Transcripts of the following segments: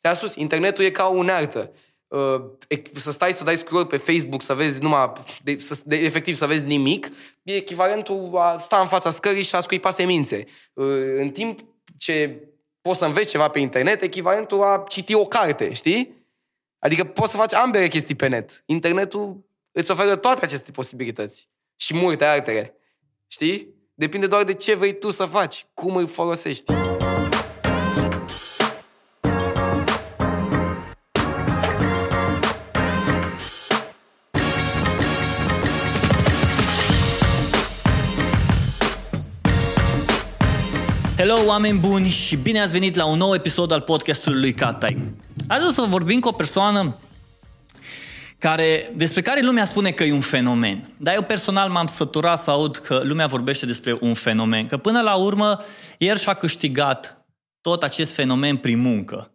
Te-am spus, internetul e ca o unealtă. Uh, e- să stai să dai scroll pe Facebook, să vezi numai, de, să, de, efectiv să vezi nimic, e echivalentul a sta în fața scării și a scuipa semințe. Uh, în timp ce poți să înveți ceva pe internet, echivalentul a citi o carte, știi? Adică poți să faci ambele chestii pe net. Internetul îți oferă toate aceste posibilități și multe altele. Știi? Depinde doar de ce vrei tu să faci, cum îl folosești. Hello, oameni buni și bine ați venit la un nou episod al podcastului lui Catai. Azi o să vorbim cu o persoană care, despre care lumea spune că e un fenomen. Dar eu personal m-am săturat să aud că lumea vorbește despre un fenomen. Că până la urmă, el și-a câștigat tot acest fenomen prin muncă.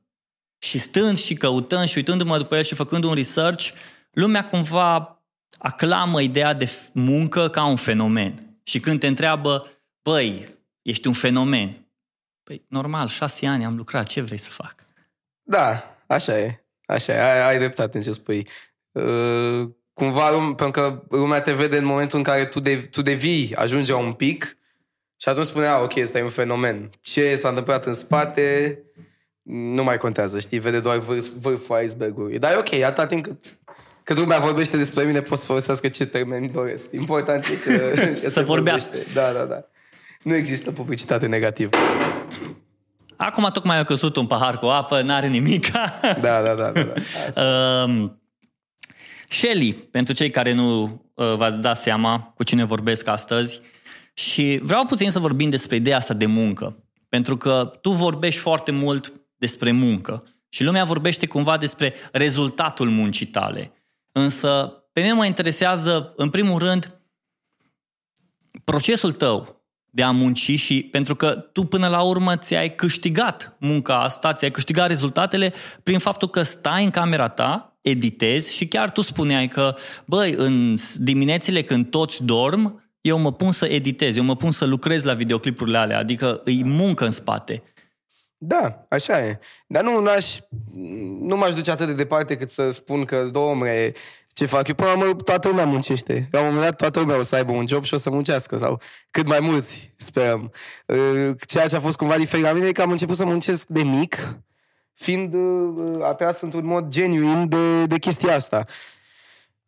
Și stând și căutând și uitându-mă după el și făcând un research, lumea cumva aclamă ideea de muncă ca un fenomen. Și când te întreabă, băi, ești un fenomen. Păi, normal, șase ani am lucrat, ce vrei să fac? Da, așa e. Așa e, ai, ai dreptate în ce spui. Uh, cumva, lum- pentru că lumea te vede în momentul în care tu, de, tu devii, ajunge la un pic și atunci spune, a, ok, ăsta e un fenomen. Ce s-a întâmplat în spate nu mai contează, știi? Vede doar vârf, vârful icebergului. Dar e ok, atâta timp cât, cât lumea vorbește despre mine, pot să folosească ce termeni doresc. Important e că, că Să se vorbească. vorbește. Da, da, da. Nu există publicitate negativă. Acum tocmai a căzut un pahar cu apă, n-are nimic. Da, da, da. da, da. um, Shelly, pentru cei care nu uh, v-ați dat seama cu cine vorbesc astăzi, și vreau puțin să vorbim despre ideea asta de muncă. Pentru că tu vorbești foarte mult despre muncă și lumea vorbește cumva despre rezultatul muncii tale. Însă pe mine mă interesează, în primul rând, procesul tău de a munci și pentru că tu până la urmă ți-ai câștigat munca asta, ți-ai câștigat rezultatele prin faptul că stai în camera ta, editezi și chiar tu spuneai că, băi, în diminețile când toți dorm, eu mă pun să editez, eu mă pun să lucrez la videoclipurile alea, adică îi muncă în spate. Da, așa e. Dar nu, n-aș, nu m-aș duce atât de departe cât să spun că, domnule, ce fac eu? Până la urmă, toată lumea muncește. La un moment dat, toată lumea o să aibă un job și o să muncească, sau cât mai mulți, sperăm. Uh, Ceea ce a fost cumva diferit la mine e că am început să muncesc de mic, fiind uh, atras într-un mod genuin de, de chestia asta.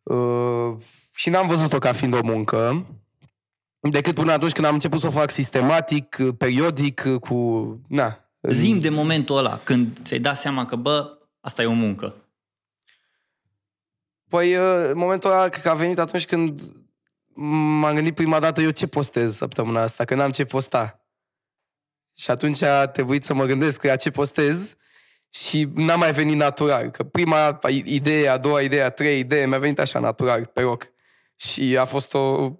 Uh, și n-am văzut-o ca fiind o muncă, decât până atunci când am început să o fac sistematic, periodic, cu... Na, Zim de momentul ăla, când ți-ai dat seama că, bă, asta e o muncă. Păi, uh, momentul ăla cred că a venit atunci când m-am gândit prima dată eu ce postez săptămâna asta, că n-am ce posta. Și atunci a trebuit să mă gândesc la ce postez și n-a mai venit natural. Că prima idee, a doua idee, a treia idee mi-a venit așa natural, pe loc. Și a fost o...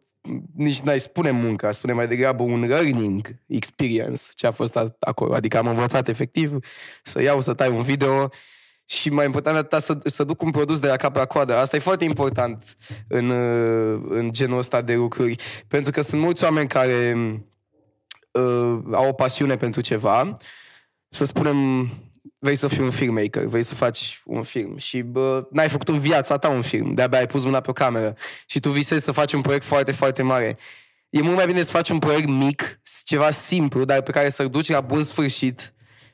Nici n-ai spune muncă, aș spune mai degrabă un learning experience ce a fost a- acolo. Adică am învățat efectiv să iau, să tai un video și mai important de atât, să, să duc un produs de la cap la coadă. Asta e foarte important în, uh, în genul ăsta de lucruri. Pentru că sunt mulți oameni care uh, au o pasiune pentru ceva. Să spunem, vrei să fii un filmmaker, vrei să faci un film și bă, n-ai făcut în viața ta un film, de-abia ai pus mâna pe o cameră și tu visezi să faci un proiect foarte, foarte mare. E mult mai bine să faci un proiect mic, ceva simplu, dar pe care să-l duci la bun sfârșit,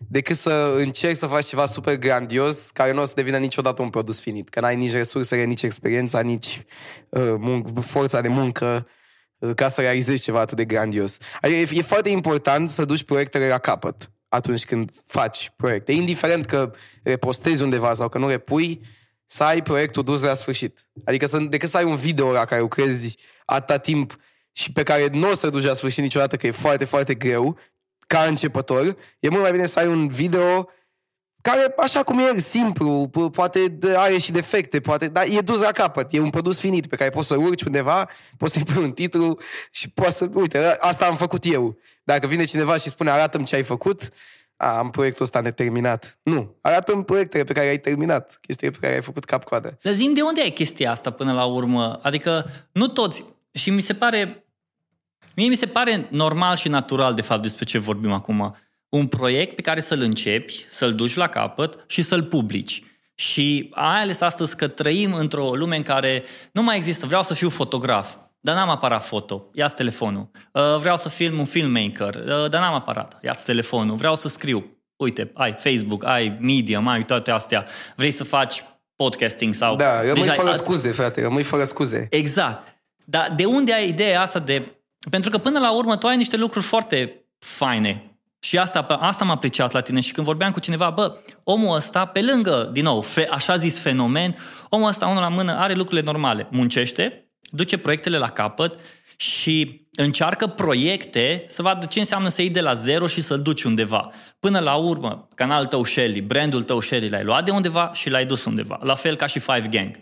decât să încerci să faci ceva super grandios, care nu o să devină niciodată un produs finit, că n-ai nici resursele, nici experiența, nici uh, mun- forța de muncă uh, ca să realizezi ceva atât de grandios. Adică e, e foarte important să duci proiectele la capăt atunci când faci proiecte. Indiferent că repostezi undeva sau că nu repui, să ai proiectul dus la sfârșit. Adică să, decât să ai un video la care lucrezi atâta timp și pe care nu o să duci la sfârșit niciodată, că e foarte, foarte greu, ca începător, e mult mai bine să ai un video care, așa cum e, simplu, po- poate de- are și defecte, poate, dar e dus la capăt, e un produs finit pe care poți să urci undeva, poți să-i pui un titlu și poți să, uite, asta am făcut eu. Dacă vine cineva și spune, arată-mi ce ai făcut, a, am proiectul ăsta neterminat. Nu, arată-mi proiectele pe care ai terminat, chestiile pe care ai făcut cap-coadă. Dar zi de unde ai chestia asta până la urmă? Adică nu toți, și mi se pare, mie mi se pare normal și natural de fapt despre ce vorbim acum. un proiect pe care să-l începi, să-l duci la capăt și să-l publici. Și ai ales astăzi că trăim într-o lume în care nu mai există, vreau să fiu fotograf, dar n-am aparat foto, ia telefonul. Uh, vreau să film un filmmaker, uh, dar n-am aparat, ia telefonul. Vreau să scriu, uite, ai Facebook, ai Medium, ai toate astea. Vrei să faci podcasting sau... Da, rămâi deci fără ai... scuze, frate, rămâi fără scuze. Exact. Dar de unde ai ideea asta de... Pentru că până la urmă tu ai niște lucruri foarte faine și asta, asta m-a apreciat la tine și când vorbeam cu cineva, bă, omul ăsta, pe lângă, din nou, fe, așa zis fenomen, omul ăsta, unul la mână, are lucrurile normale. Muncește, duce proiectele la capăt și încearcă proiecte să vadă ce înseamnă să iei de la zero și să-l duci undeva. Până la urmă, canalul tău Shelly, brandul tău Shelly l-ai luat de undeva și l-ai dus undeva. La fel ca și Five Gang.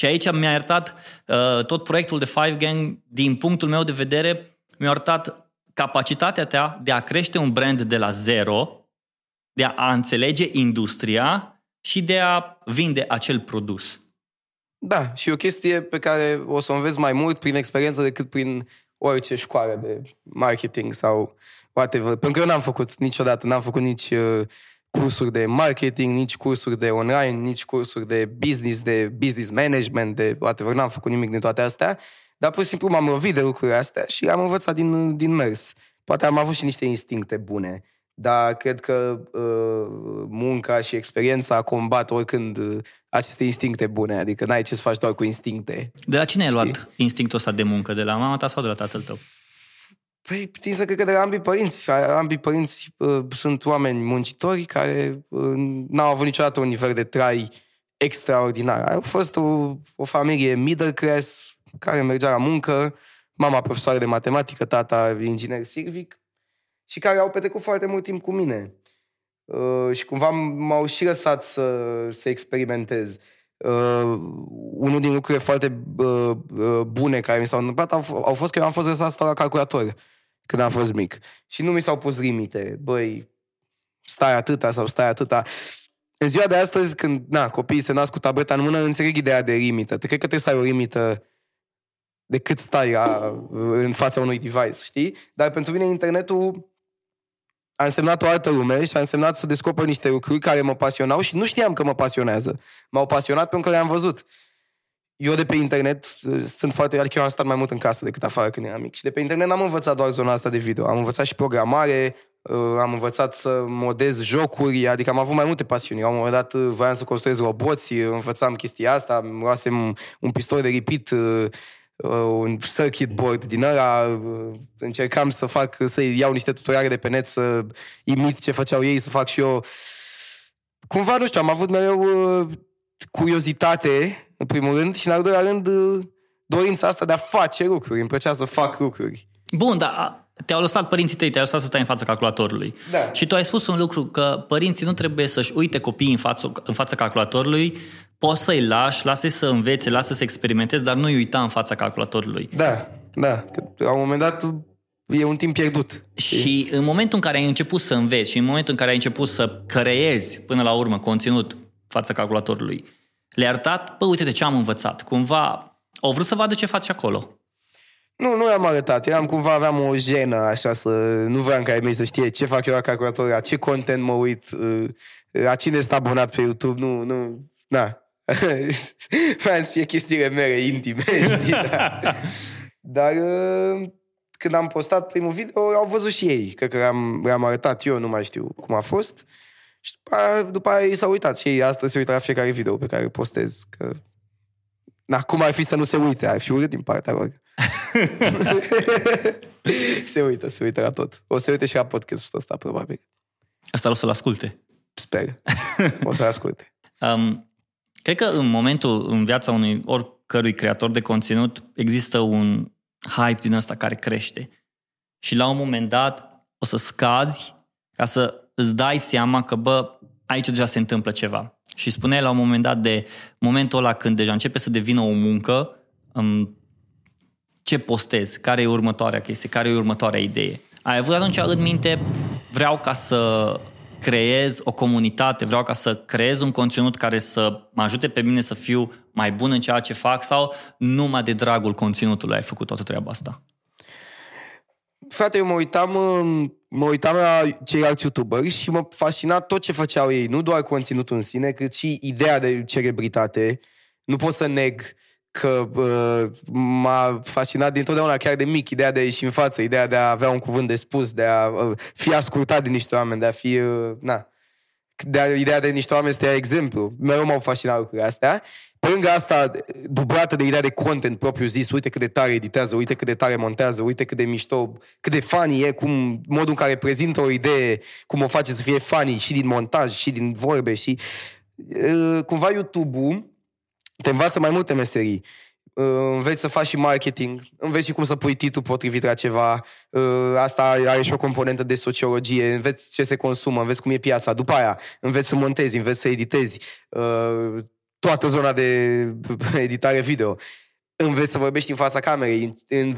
Și aici mi-a iertat uh, tot proiectul de Five Gang, din punctul meu de vedere, mi-a arătat capacitatea ta de a crește un brand de la zero, de a înțelege industria și de a vinde acel produs. Da, și o chestie pe care o să o înveți mai mult prin experiență decât prin orice școală de marketing sau whatever. Pentru că eu n-am făcut niciodată, n-am făcut nici uh, cursuri de marketing, nici cursuri de online, nici cursuri de business, de business management, de whatever. N-am făcut nimic din toate astea. Dar pur și simplu m-am lovit de lucrurile astea și am învățat din, din mers. Poate am avut și niște instincte bune, dar cred că uh, munca și experiența combat oricând uh, aceste instincte bune. Adică n-ai ce să faci doar cu instincte. De la cine ai luat instinctul ăsta de muncă? De la mama ta sau de la tatăl tău? Păi, putem să cred că de la ambii părinți. Ambii părinți uh, sunt oameni muncitori care uh, n-au avut niciodată un nivel de trai extraordinar. A fost o, o familie middle class, care mergea la muncă, mama profesoară de matematică, tata inginer silvic, și care au petrecut foarte mult timp cu mine. Uh, și cumva m-au și lăsat să, să experimentez. Uh, unul din lucrurile foarte uh, uh, bune care mi s-au întâmplat au, au fost că eu am fost lăsat să la calculator când am fost mic. Și nu mi s-au pus limite. Băi, stai atâta sau stai atâta. În ziua de astăzi, când na, copiii se nasc cu tableta în mână, înțeleg ideea de limită. Te cred că trebuie să ai o limită de cât stai a, în fața unui device, știi? Dar pentru mine internetul a însemnat o altă lume și a însemnat să descoper niște lucruri care mă pasionau și nu știam că mă pasionează. M-au pasionat pentru că le-am văzut. Eu de pe internet sunt foarte... Adică eu am stat mai mult în casă decât afară când eram mic. Și de pe internet n-am învățat doar zona asta de video. Am învățat și programare, uh, am învățat să modez jocuri, adică am avut mai multe pasiuni. Eu am un moment dat uh, voiam să construiesc roboți, învățam chestia asta, luasem un pistol de ripit uh, uh, un circuit board din ăla, uh, încercam să fac, să iau niște tutoriale de pe net, să imit ce făceau ei, să fac și eu. Cumva, nu știu, am avut mereu uh, curiozitate, în primul rând, și în al doilea rând, uh, dorința asta de a face lucruri. Îmi plăcea să fac lucruri. Bun, dar te-au lăsat părinții tăi, te-au lăsat să stai în fața calculatorului. Da. Și tu ai spus un lucru, că părinții nu trebuie să-și uite copiii în, față, în fața calculatorului, poți să-i lași, lasă să învețe, lasă să experimentezi, dar nu-i uita în fața calculatorului. Da, da. Că, la un moment dat e un timp pierdut. Și în momentul în care ai început să înveți și în momentul în care ai început să creezi până la urmă conținut fața calculatorului, le-a arătat, bă, uite de ce am învățat. Cumva au vrut să vadă ce faci acolo. Nu, nu i-am arătat. Eu am cumva aveam o jenă, așa, să... Nu vreau ca ei mei să știe ce fac eu la calculator, la ce content mă uit, uh, la cine este abonat pe YouTube. Nu, nu, na. Vreau să fie chestiile mele intime, știi, da. Dar uh, când am postat primul video, au văzut și ei. Cred că am, am arătat eu, nu mai știu cum a fost. Și după aia, după aia ei s-au uitat și ei astăzi se uită la fiecare video pe care postez. Că... Na, cum ar fi să nu se uite? Ar fi urât din partea lor. se uită, se uită la tot. O să uite și la podcastul ăsta, probabil. Asta o să-l asculte. Sper. O să-l asculte. um, cred că în momentul, în viața unui oricărui creator de conținut, există un hype din ăsta care crește. Și la un moment dat o să scazi ca să îți dai seama că, bă, aici deja se întâmplă ceva. Și spuneai la un moment dat de momentul ăla când deja începe să devină o muncă, um, ce postez, care e următoarea chestie, care e următoarea idee. Ai avut atunci în minte, vreau ca să creez o comunitate, vreau ca să creez un conținut care să mă ajute pe mine să fiu mai bun în ceea ce fac sau numai de dragul conținutului ai făcut toată treaba asta? Frate, eu mă uitam mă uitam la ceilalți youtuberi și mă fascina tot ce făceau ei, nu doar conținutul în sine, cât și ideea de celebritate. Nu pot să neg că uh, m-a fascinat dintotdeauna, chiar de mic, ideea de a ieși în față, ideea de a avea un cuvânt de spus, de a uh, fi ascultat de niște oameni, de a fi, uh, na, de a, ideea de niște oameni să te ia exemplu. Mereu m-au fascinat lucrurile astea. Pe lângă asta, dublată de ideea de content propriu zis, uite cât de tare editează, uite cât de tare montează, uite cât de mișto, cât de funny e, cum, modul în care prezintă o idee, cum o face să fie funny și din montaj, și din vorbe, și uh, cumva YouTube-ul te învață mai multe meserii. Uh, înveți să faci și marketing, înveți și cum să pui titlul potrivit la ceva, uh, asta are și o componentă de sociologie, înveți ce se consumă, înveți cum e piața, după aia înveți să montezi, înveți să editezi, uh, toată zona de editare video. Înveți să vorbești în fața camerei,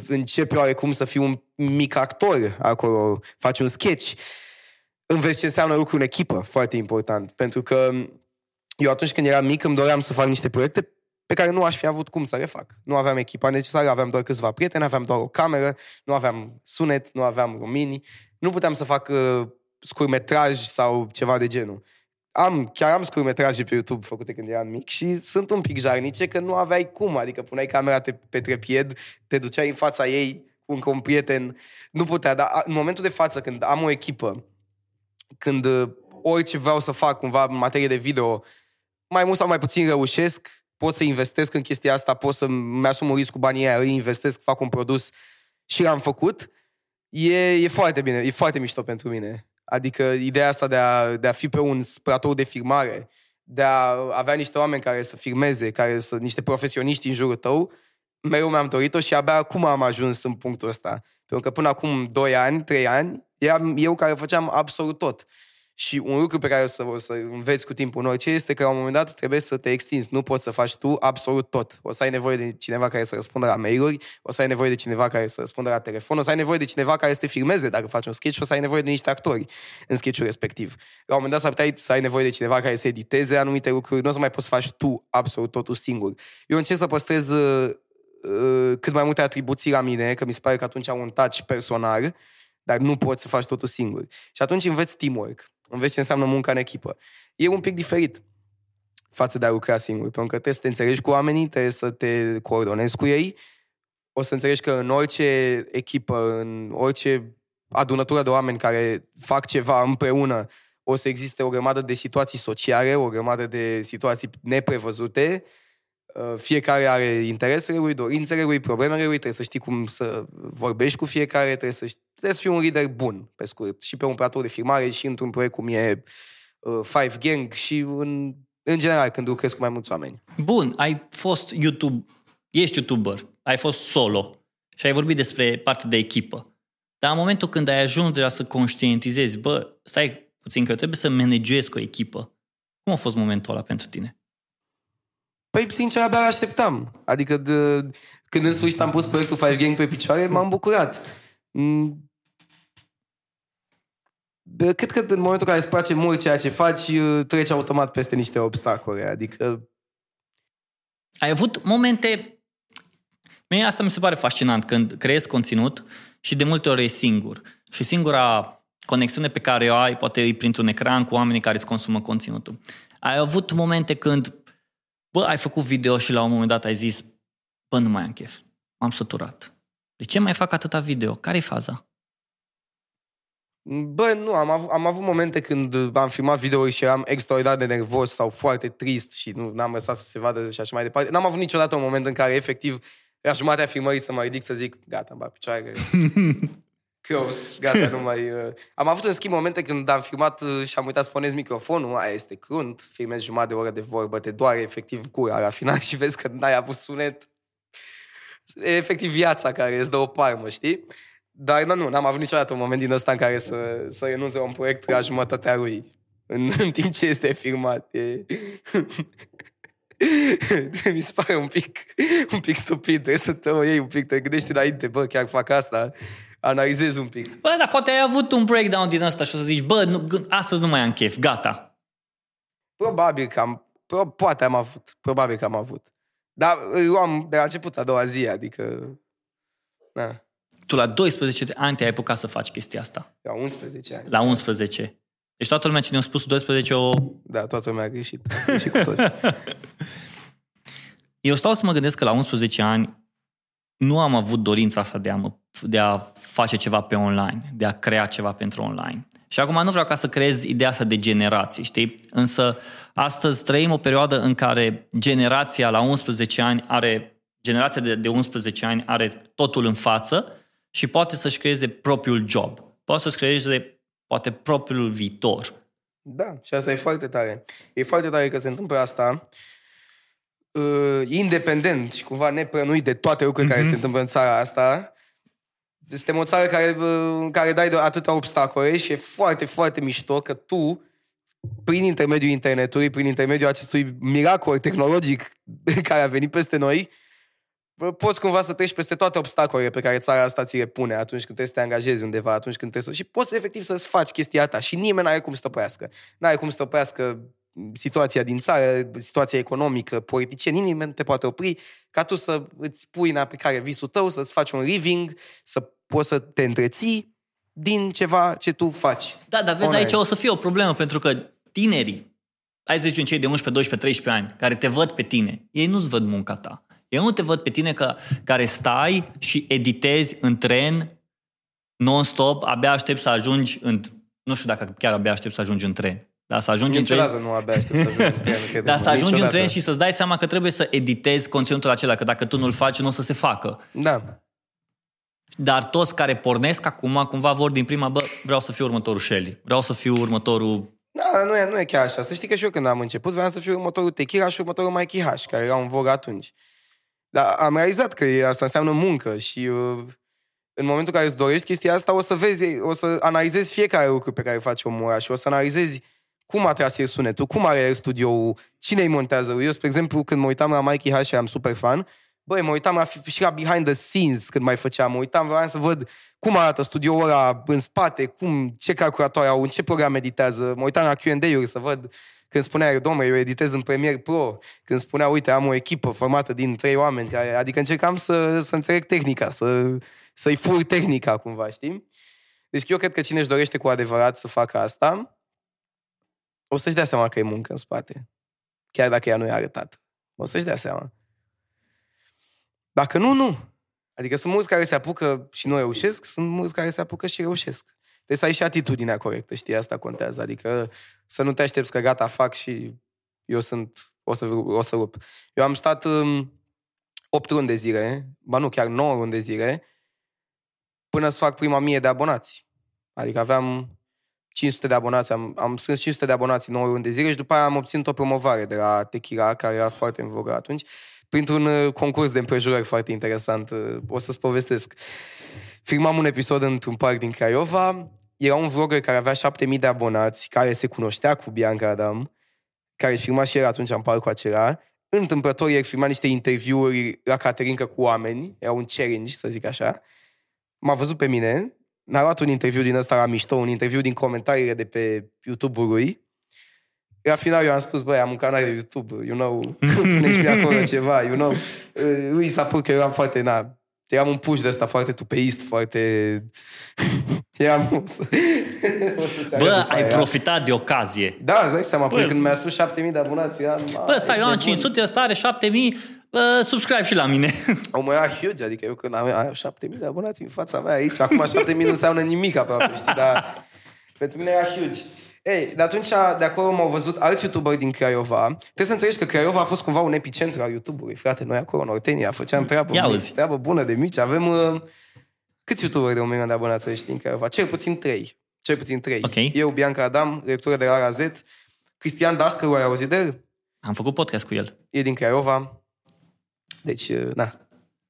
începi oarecum să fii un mic actor acolo, faci un sketch. Înveți ce înseamnă lucru în echipă, foarte important, pentru că eu atunci când eram mic îmi doream să fac niște proiecte pe care nu aș fi avut cum să le fac. Nu aveam echipa necesară, aveam doar câțiva prieteni, aveam doar o cameră, nu aveam sunet, nu aveam romini, nu puteam să fac uh, scurmetraj sau ceva de genul. Am, chiar am scurmetraje pe YouTube făcute când eram mic și sunt un pic jarnice că nu aveai cum, adică puneai camera te, pe trepied, te duceai în fața ei cu încă un prieten, nu putea, dar în momentul de față când am o echipă, când uh, orice vreau să fac cumva în materie de video, mai mult sau mai puțin reușesc, pot să investesc în chestia asta, pot să-mi asum un risc cu banii aia, îi investesc, fac un produs și l-am făcut, e, e foarte bine, e foarte mișto pentru mine. Adică ideea asta de a, de a fi pe un platou de filmare, de a avea niște oameni care să filmeze, care să, niște profesioniști în jurul tău, mereu mi-am dorit-o și abia acum am ajuns în punctul ăsta. Pentru că până acum 2 ani, 3 ani, eram eu care făceam absolut tot. Și un lucru pe care o să, o să înveți cu timpul în orice este că la un moment dat trebuie să te extinzi. Nu poți să faci tu absolut tot. O să ai nevoie de cineva care să răspundă la mail-uri, o să ai nevoie de cineva care să răspundă la telefon, o să ai nevoie de cineva care să te filmeze dacă faci un sketch, o să ai nevoie de niște actori în sketchul respectiv. La un moment dat s-ar putea să ai nevoie de cineva care să editeze anumite lucruri. Nu o să mai poți să faci tu absolut totul singur. Eu încerc să păstrez uh, uh, cât mai multe atribuții la mine, că mi se pare că atunci au un touch personal, dar nu poți să faci totul singur. Și atunci înveți teamwork înveți ce înseamnă munca în echipă. E un pic diferit față de a lucra singur, pentru că trebuie să te înțelegi cu oamenii, trebuie să te coordonezi cu ei, o să înțelegi că în orice echipă, în orice adunătură de oameni care fac ceva împreună, o să existe o grămadă de situații sociale, o grămadă de situații neprevăzute, uh, fiecare are interesele lui, dorințele lui, problemele lui, trebuie să știi cum să vorbești cu fiecare, trebuie să știi trebuie să fii un lider bun, pe scurt, și pe un platou de filmare și într-un proiect cum e uh, Five Gang și în, în general când lucrezi cu mai mulți oameni. Bun, ai fost YouTube, ești YouTuber, ai fost solo și ai vorbit despre partea de echipă. Dar în momentul când ai ajuns deja să conștientizezi, bă, stai puțin că trebuie să managezi cu o echipă. Cum a fost momentul ăla pentru tine? Păi, sincer, abia așteptam. Adică, de, când în sfârșit am pus proiectul Five Gang pe picioare, m-am bucurat. Mm, cred că în momentul în care îți place mult ceea ce faci, uh, treci automat peste niște obstacole. Adică... Ai avut momente... Mie asta mi se pare fascinant, când creezi conținut și de multe ori e singur. Și singura conexiune pe care o ai, poate e printr-un ecran cu oamenii care îți consumă conținutul. Ai avut momente când, bă, ai făcut video și la un moment dat ai zis, bă, nu mai am chef, m-am săturat. De ce mai fac atâta video? Care e faza? Bă, nu, am, av- am avut momente când am filmat video și eram extraordinar de nervos sau foarte trist și nu am lăsat să se vadă și așa mai departe. N-am avut niciodată un moment în care efectiv la jumatea filmării să mă ridic să zic, gata, am picioare. Close, gata, nu mai... Uh... Am avut în schimb momente când am filmat uh, și am uitat să ponez microfonul, aia este crunt, filmezi jumătate de oră de vorbă, te doare efectiv cura la final și vezi că n-ai avut sunet. E efectiv viața care îți dă o parmă, știi? Dar nu, n-am avut niciodată un moment din ăsta în care să, să renunțe un proiect la jumătatea lui. În, în timp ce este filmat. E... Mi se pare un pic, un pic stupid. Trebuie să te iei un pic, te gândești înainte, bă, chiar fac asta. Analizezi un pic. Bă, dar poate ai avut un breakdown din ăsta și o să zici, bă, nu, astăzi nu mai am chef, gata. Probabil că am, pro, poate am avut, probabil că am avut. Dar eu am de la început a doua zi, adică... Na. Tu la 12 de ani te-ai apucat să faci chestia asta. La 11 ani. La 11. Deci toată lumea ce ne-a spus 12 o... Da, toată lumea a greșit. A greșit cu toți. Eu stau să mă gândesc că la 11 ani nu am avut dorința asta de a, mă, de a face ceva pe online, de a crea ceva pentru online. Și acum nu vreau ca să creez ideea asta de generații, știi? Însă astăzi trăim o perioadă în care generația la 11 ani are, generația de, de 11 ani are totul în față și poate să-și creeze propriul job. Poate să-și creeze poate propriul viitor. Da, și asta e foarte tare. E foarte tare că se întâmplă asta uh, independent și cumva neprănuit de toate lucrurile mm-hmm. care se întâmplă în țara asta. Suntem o țară care, uh, în care dai de atâtea obstacole și e foarte, foarte mișto că tu, prin intermediul internetului, prin intermediul acestui miracol tehnologic care a venit peste noi, poți cumva să treci peste toate obstacolele pe care țara asta ți le pune atunci când trebuie să te angajezi undeva, atunci când trebuie să... Și poți efectiv să-ți faci chestia ta și nimeni n-are cum să oprească. N-are cum să oprească situația din țară, situația economică, politicieni, nimeni nu te poate opri ca tu să îți pui în aplicare visul tău, să-ți faci un living, să poți să te întreții din ceva ce tu faci. Da, dar vezi, online. aici o să fie o problemă, pentru că tinerii, hai să zicem cei de 11, 12, 13 ani, care te văd pe tine, ei nu-ți văd munca ta. Eu nu te văd pe tine că, care stai și editezi în tren non-stop, abia aștept să ajungi în... Nu știu dacă chiar abia aștept să ajungi în tren. Dar să ajungi Niciodată în tren... nu abia aștept să ajungi în tren. Dar să ajungi Niciodată. în tren și să-ți dai seama că trebuie să editezi conținutul acela, că dacă tu nu-l faci, nu o să se facă. Da. Dar toți care pornesc acum, cumva vor din prima, bă, vreau să fiu următorul Shelly, vreau să fiu următorul... Da, nu e, nu e chiar așa. Să știi că și eu când am început, vreau să fiu următorul Tequila și următorul Mikey H, care erau în vogă atunci. Dar am realizat că asta înseamnă muncă și uh, în momentul în care îți dorești chestia asta, o să vezi, o să analizezi fiecare lucru pe care îl face omul ăla și o să analizezi cum a tras el sunetul, cum are el studioul, cine îi montează. Eu, spre exemplu, când mă uitam la Mikey H și am super fan, băi, mă uitam la, și la behind the scenes când mai făceam, mă uitam, vreau să văd cum arată studioul ăla în spate, cum, ce calculatoare au, în ce program editează, mă uitam la Q&A-uri să văd când spunea, domnule, eu editez în Premiere Pro, când spunea, uite, am o echipă formată din trei oameni, adică încercam să, să înțeleg tehnica, să, să-i fur tehnica cumva, știi? Deci eu cred că cine își dorește cu adevărat să facă asta, o să-și dea seama că e muncă în spate. Chiar dacă ea nu e arătată. O să-și dea seama. Dacă nu, nu. Adică sunt mulți care se apucă și nu reușesc, sunt mulți care se apucă și reușesc. Trebuie să ai și atitudinea corectă, știi? Asta contează. Adică să nu te aștepți că gata, fac și eu sunt, o să, o să rup. Eu am stat um, 8 luni de zile, ba nu, chiar 9 luni de zile, până să fac prima mie de abonați. Adică aveam 500 de abonați, am, am strâns 500 de abonați în 9 luni de zile și după aia am obținut o promovare de la Tequila, care era foarte în vogă atunci, printr-un uh, concurs de împrejurări foarte interesant. Uh, o să-ți povestesc. Filmam un episod într-un parc din Craiova, era un vlogger care avea 7000 de abonați, care se cunoștea cu Bianca Adam, care filma și el atunci în parcul acela. Întâmplător, el filma niște interviuri la Caterinca cu oameni, era un challenge, să zic așa. M-a văzut pe mine, mi-a luat un interviu din ăsta la mișto, un interviu din comentariile de pe YouTube-ul lui. La final eu am spus, băi, am un canal de YouTube, you know, puneți mi acolo ceva, you know. Lui s-a părut că eram foarte, na, eram un puș de ăsta foarte tupeist, foarte... eram... Bă, ai aia. profitat de ocazie. Da, îți dai seama, păi când mi-a spus 7000 de abonați, eram... Bă, stai, eu am 500, ăsta are 7000, uh, subscribe și la mine. Omul era huge, adică eu când am, am 7000 de abonați în fața mea aici, acum 7000 nu înseamnă nimic aproape, știi, dar pentru mine era huge. Ei, de atunci, de acolo m-au văzut alți youtuberi din Craiova. Trebuie să înțelegi că Craiova a fost cumva un epicentru al YouTube-ului. Frate, noi acolo, în Ortenia, făceam treabă, mici, treabă bună de mici. Avem... Uh, câți youtuberi de un milion de abonați ești în Craiova? Cel puțin trei. Cel puțin trei. Okay. Eu, Bianca Adam, directoră de la RAZ, Cristian Dascălu, ai auzit de el? Am făcut podcast cu el. E din Craiova. Deci, uh, na,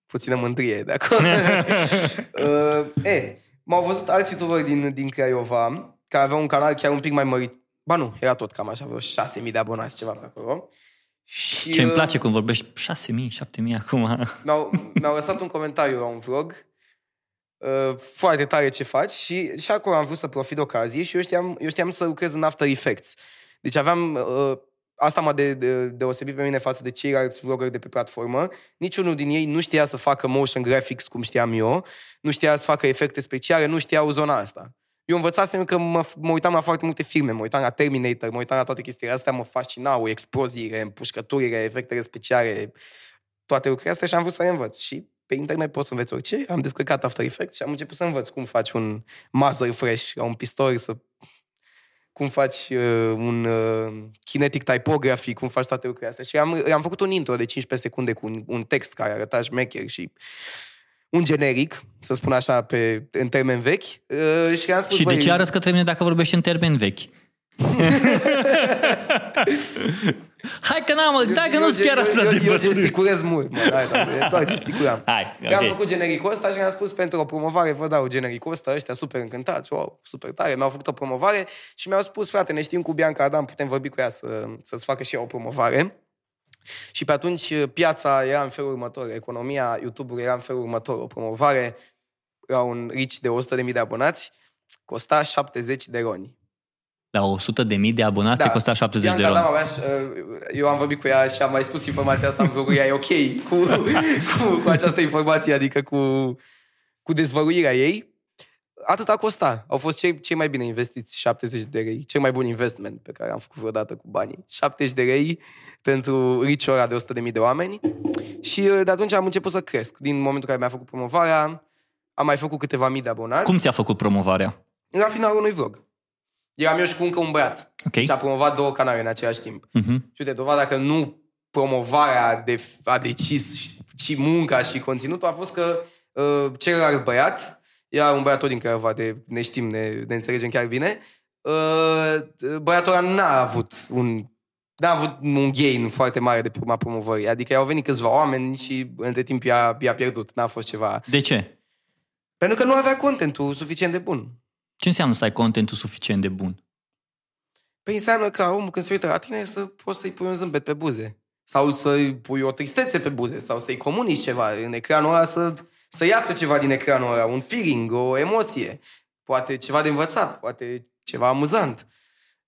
puțină mândrie de acolo. uh, e, m-au văzut alți youtuberi din, din Craiova care avea un canal chiar un pic mai mărit. Ba nu, era tot cam așa, vreo 6.000 de abonați, ceva pe acolo. Și, Ce îmi uh, place când vorbești 6.000, 7.000 acum. Mi-au, mi-au lăsat un comentariu la un vlog uh, foarte tare ce faci și, și acolo am vrut să profit de ocazie și eu știam, eu știam să lucrez în After Effects. Deci aveam, uh, asta m-a de, de, deosebit pe mine față de ceilalți vloggeri de pe platformă. Niciunul din ei nu știa să facă motion graphics cum știam eu, nu știa să facă efecte speciale, nu știau zona asta. Eu învățasem că mă, mă uitam la foarte multe filme, mă uitam la Terminator, mă uitam la toate chestiile astea, mă fascinau exploziile, împușcăturile, efectele speciale, toate lucrurile astea și am vrut să le învăț. Și pe internet poți să înveți orice, am descărcat After Effects și am început să învăț cum faci un muzzle fresh la un pistol, să cum faci uh, un uh, kinetic typography, cum faci toate lucrurile astea. Și am, am făcut un intro de 15 secunde cu un, un text care arăta șmecher și un generic, să spun așa, pe, în termen vechi. Uh, și am spus, și băi, de ce arăți către mine dacă vorbești în termeni vechi? Hai că n-am, dacă nu-s chiar eu, atât de eu, eu bătrân. gesticulez mult, mă, hai, da, doar gesticulam. Hai, Că am ok. făcut genericul ăsta și am spus pentru o promovare vă dau genericul ăsta, ăștia super încântați, wow, super tare, mi-au făcut o promovare și mi-au spus, frate, ne știm cu Bianca Adam, putem vorbi cu ea să, să-ți facă și ea o promovare. Și pe atunci uh, piața era în felul următor, economia YouTube-ului era în felul următor, o promovare la un reach de 100.000 de abonați, costa 70 de roni. La 100 de mii de abonați da. te costa 70 de Bianca roni. Adam avea, și, uh, eu am vorbit cu ea și am mai spus informația asta în vlogul ea, e ok cu, cu, cu această informație, adică cu, cu dezvăluirea ei. Atât a costa. Au fost cei, cei mai bine investiți 70 de lei, cel mai bun investment pe care am făcut vreodată cu banii. 70 de lei pentru reach ăla de 100.000 de oameni și uh, de atunci am început să cresc. Din momentul în care mi-a făcut promovarea, am mai făcut câteva mii de abonați. Cum ți-a făcut promovarea? La finalul unui vlog. Eram eu și cu încă un băiat. Ok. Și a promovat două canale în același timp. Uh-huh. Și uite, dovada că nu promovarea de, a decis, ci munca și conținutul a fost că uh, celălalt băiat, era un băiat tot din Craiova, de, ne știm, ne, ne înțelegem chiar bine, uh, băiatul ăla n-a avut un n-a avut un gain foarte mare de pe urma promovării. Adică au venit câțiva oameni și între timp i-a, i-a pierdut. N-a fost ceva... De ce? Pentru că nu avea contentul suficient de bun. Ce înseamnă să ai contentul suficient de bun? Păi înseamnă că omul când se uită la tine să poți să-i pui un zâmbet pe buze. Sau să-i pui o tristețe pe buze. Sau să-i comunici ceva în ecranul ăla, să, să iasă ceva din ecranul ăla. Un feeling, o emoție. Poate ceva de învățat, poate ceva amuzant.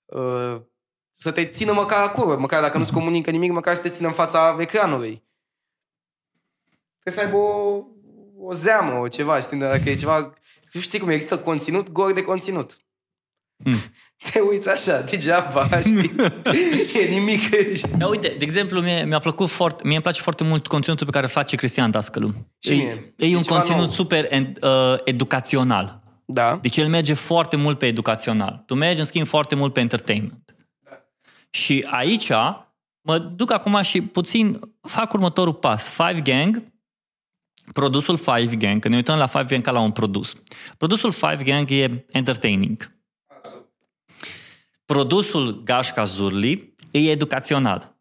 Uh, Să te țină măcar acolo. Măcar dacă nu-ți comunică nimic, măcar să te țină în fața ecranului. Trebuie să aibă o, o zeamă, o ceva, știi, dacă e ceva... Nu știi cum există conținut, gol de conținut. Hmm. Te uiți așa, degeaba, știi? e nimic, știi? Da, uite, de exemplu, mie, mi-a plăcut foarte, mie îmi place foarte mult conținutul pe care îl face Cristian Dascălu. Și e, mie. e E un ceva conținut nou. super ed, uh, educațional. Da. Deci el merge foarte mult pe educațional. Tu mergi, în schimb, foarte mult pe entertainment. Și aici mă duc acum și puțin fac următorul pas. Five Gang, produsul Five Gang, când ne uităm la Five Gang ca la un produs. Produsul Five Gang e entertaining. Produsul Gașca Zurli e educațional.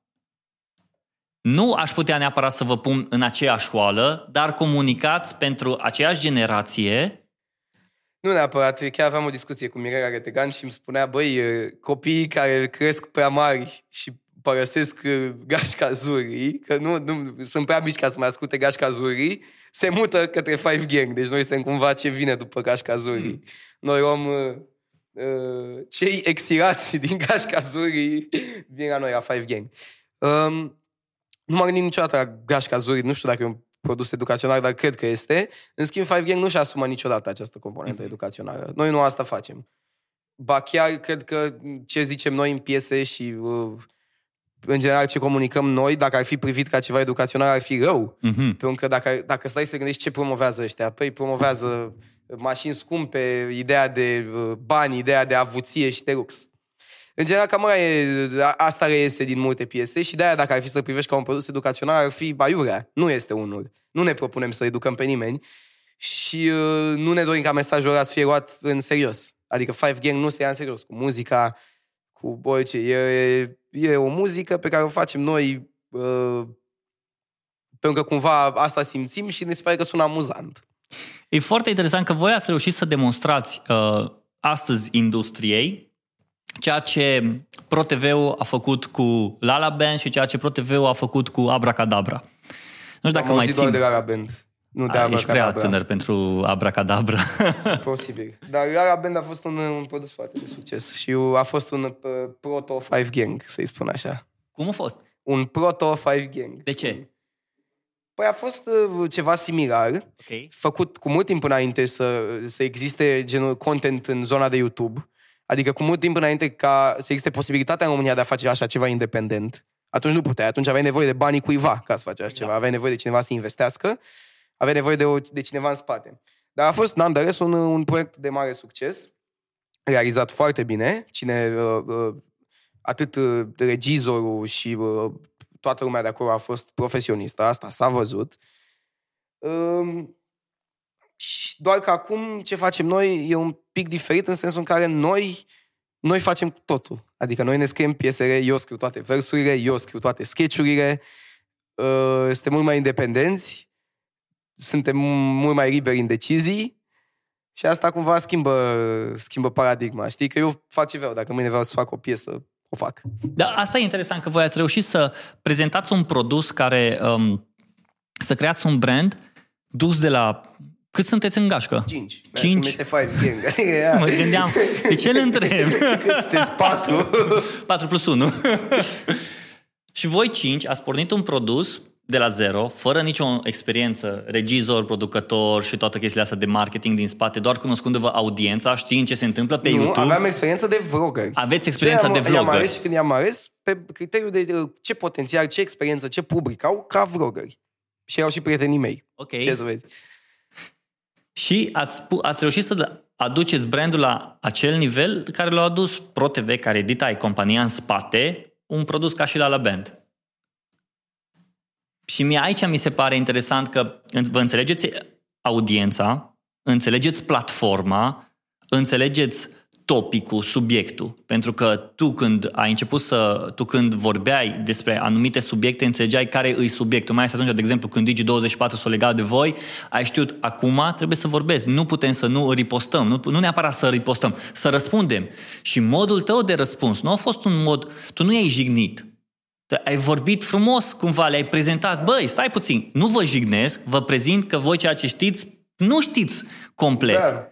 Nu aș putea neapărat să vă pun în aceeași școală, dar comunicați pentru aceeași generație Nu neapărat, chiar aveam o discuție cu Mirela Retegan și îmi spunea, băi, copiii care cresc prea mari și părăsesc uh, gașca zurii, că nu, nu sunt prea mici ca să mai asculte gașca zurii, se mută către Five Gang. Deci noi suntem cumva ce vine după gașca zurii. Noi luăm uh, uh, cei exilați din gașca zurii vin la noi la Five Gang. Um, nu m-am gândit niciodată la gașca zurii, nu știu dacă e un produs educațional, dar cred că este. În schimb, Five Gang nu-și asumă niciodată această componentă educațională. Noi nu asta facem. Ba chiar cred că ce zicem noi în piese și uh, în general ce comunicăm noi, dacă ar fi privit ca ceva educațional, ar fi rău. Mhm. Pentru că dacă, dacă stai să te gândești ce promovează ăștia, păi promovează mașini scumpe, ideea de uh, bani, ideea de avuție și de lux. În general, cam ăla e, a- asta reiese din multe piese și de-aia dacă ar fi să privești ca un produs educațional, ar fi baiurea. Nu este unul. Nu ne propunem să educăm pe nimeni și uh, nu ne dorim ca mesajul ăla să fie luat în serios. Adică Five Gang nu se ia în serios cu muzica, cu orice. E, e o muzică pe care o facem noi uh, pentru că cumva asta simțim și ne se pare că sună amuzant. E foarte interesant că voi ați reușit să demonstrați uh, astăzi industriei ceea ce ProTV-ul a făcut cu Lala Band și ceea ce ProTV-ul a făcut cu Abracadabra. Nu știu dacă Am mai auzit doar țin. de Lara Band. Nu de A, ești prea Abracadabra. tânăr pentru Abracadabra. Posibil. Dar Lara Band a fost un, un produs foarte de succes și a fost un uh, proto Five Gang, să-i spun așa. Cum a fost? Un proto Five Gang. De ce? Păi a fost uh, ceva similar, Ok. făcut cu mult timp înainte să, să existe genul content în zona de YouTube. Adică cu mult timp înainte ca să existe posibilitatea în România de a face așa ceva independent. Atunci nu puteai, atunci aveai nevoie de banii cuiva ca să faci așa ceva. Aveai nevoie de cineva să investească, aveai nevoie de, o, de cineva în spate. Dar a fost, nonetheless, un, un proiect de mare succes, realizat foarte bine. Cine, uh, uh, atât uh, regizorul și uh, toată lumea de acolo a fost profesionistă, asta s-a văzut. Um, și doar că acum ce facem noi e un pic diferit în sensul în care noi, noi facem totul. Adică noi ne scriem piesele, eu scriu toate versurile, eu scriu toate sketchurile, uh, suntem mult mai independenți, suntem mult mai liberi în decizii și asta cumva schimbă, schimbă paradigma. Știi că eu fac ce vreau, dacă mâine vreau să fac o piesă, o fac. Da, asta e interesant că voi ați reușit să prezentați un produs care um, să creați un brand dus de la cât sunteți în gașcă? Cinci. Cinci? Se numește Five Gang. Adică, ia. Mă gândeam, de ce îl întreb? Cât sunteți patru? 4 plus 1. și voi cinci ați pornit un produs de la zero, fără nicio experiență, regizor, producător și toată chestiile astea de marketing din spate, doar cunoscându-vă audiența, știind ce se întâmplă pe nu, YouTube. aveam experiență de vlogger. Aveți experiența Și de i-am- I-am vlogger. ales și când i-am ales pe criteriul de uh, ce potențial, ce experiență, ce public au ca vloggeri. Și erau și prietenii mei. Ok. Ce să vezi? Și ați, pu- ați reușit să aduceți brandul la acel nivel care l-a adus ProTV, care edita ai compania în spate, un produs ca și la la band. Și mie aici mi se pare interesant că înț- vă înțelegeți audiența, înțelegeți platforma, înțelegeți topicul, subiectul. Pentru că tu când ai început să, tu când vorbeai despre anumite subiecte, înțelegeai care îi subiectul. Mai ales atunci, de exemplu, când Digi24 s-o legat de voi, ai știut, acum trebuie să vorbesc. Nu putem să nu ripostăm, nu, nu neapărat să ripostăm, să răspundem. Și modul tău de răspuns nu a fost un mod, tu nu i-ai jignit. Tu Ai vorbit frumos cumva, le-ai prezentat, băi, stai puțin, nu vă jignesc, vă prezint că voi ceea ce știți, nu știți complet. Da.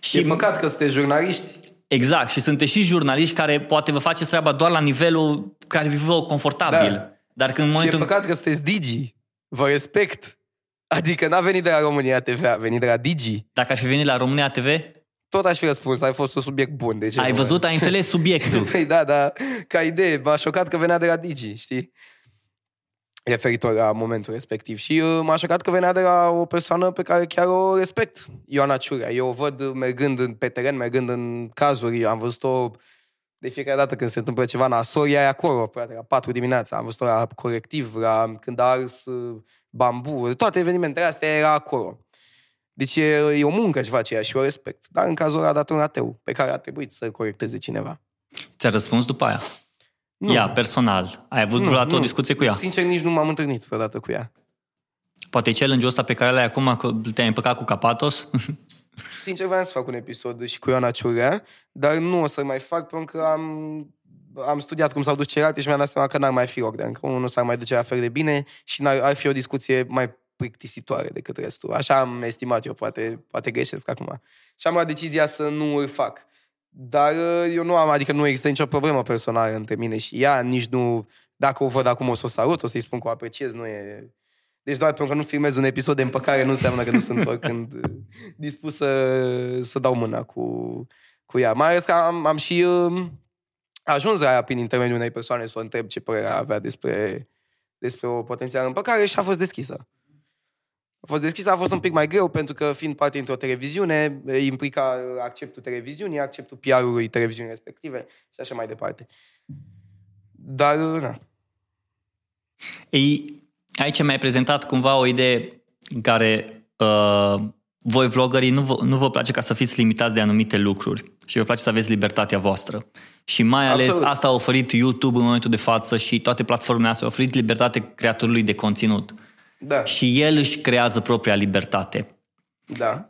Și... E păcat că sunteți jurnaliști. Exact, și sunteți și jurnaliști care poate vă faceți treaba doar la nivelul care vi vă confortabil. Da. Dar când în Și e momentul... păcat că sunteți Digi. Vă respect. Adică n-a venit de la România TV, a venit de la Digi. Dacă aș fi venit la România TV, Tot aș fi răspuns, ai fost un subiect bun. De ce ai nu? văzut, ai înțeles subiectul. Păi da, da, ca idee, m-a șocat că venea de la Digi, știi? Referitor la momentul respectiv. Și uh, m-a șocat că venea de la o persoană pe care chiar o respect, Ioana Ciurea. Eu o văd mergând în, pe teren, mergând în cazuri, am văzut-o de fiecare dată când se întâmplă ceva nasol, ea e acolo, poate la 4 dimineața. Am văzut-o la corectiv, la, când a ars uh, bambu, toate evenimentele astea era acolo. Deci e, e o muncă ce face ea și o respect. Dar în cazul ăla a dat un rateu pe care a trebuit să corecteze cineva. Ți-a răspuns după aia. Nu. Ea, personal. Ai avut Nu, vreodată o nu. discuție cu ea. Sincer, nici nu m-am întâlnit vreodată cu ea. Poate challenge-ul ăsta pe care l-ai acum, că te-ai împăcat cu Capatos. Sincer, vreau să fac un episod și cu Ioana Ciurea, dar nu o să mai fac pentru că am, am studiat cum s-au dus celelalte și mi-am dat seama că n-ar mai fi loc de încă. Unul nu s-ar mai duce la fel de bine și n-ar, ar fi o discuție mai plictisitoare decât restul. Așa am estimat eu, poate, poate greșesc acum. Și am luat decizia să nu îl fac. Dar uh, eu nu am, adică nu există nicio problemă personală între mine și ea, nici nu, dacă o văd acum o să o salut, o să-i spun că o apreciez, nu e... Deci doar pentru că nu filmez un episod de împăcare nu înseamnă că nu sunt oricând uh, dispus să, să dau mâna cu, cu ea. Mai ales că am, am și uh, ajuns la ea prin intermediul unei persoane să o întreb ce părere avea despre, despre o potențială împăcare și a fost deschisă. A fost deschisă, a fost un pic mai greu pentru că fiind parte într-o televiziune, implica acceptul televiziunii, acceptul PR-ului televiziunii respective și așa mai departe. Dar, na. Ei, aici mi-ai prezentat cumva o idee în care uh, voi vloggerii nu vă, nu vă place ca să fiți limitați de anumite lucruri și vă place să aveți libertatea voastră. Și mai ales Absolut. asta a oferit YouTube în momentul de față și toate platformele astea au oferit libertate creatorului de conținut. Da, Și el își creează propria libertate. da.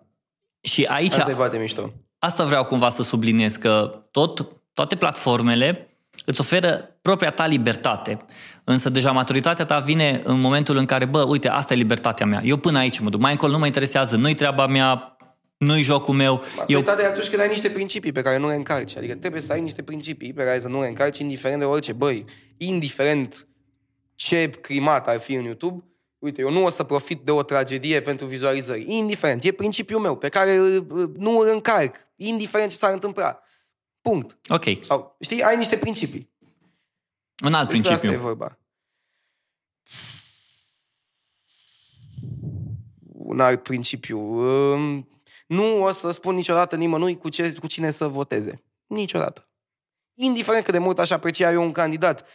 Și aici, Asta e foarte mișto. asta vreau cumva să subliniez, că tot, toate platformele îți oferă propria ta libertate. Însă deja maturitatea ta vine în momentul în care, bă, uite, asta e libertatea mea. Eu până aici mă duc. Mai încolo nu mă interesează, nu-i treaba mea, nu-i jocul meu. Eu... Maturitatea e atunci când ai niște principii pe care nu le încarci. Adică trebuie să ai niște principii pe care să nu le încarci indiferent de orice. Băi, indiferent ce crimat ar fi în YouTube, uite, eu nu o să profit de o tragedie pentru vizualizări. Indiferent. E principiul meu pe care uh, nu îl încarc. Indiferent ce s-ar întâmpla. Punct. Ok. Sau, știi, ai niște principii. Un alt Despre asta e principiu. vorba. Un alt principiu. Um, Nu o să spun niciodată nimănui cu, ce, cu cine să voteze. Niciodată. Indiferent cât de mult aș aprecia eu un candidat.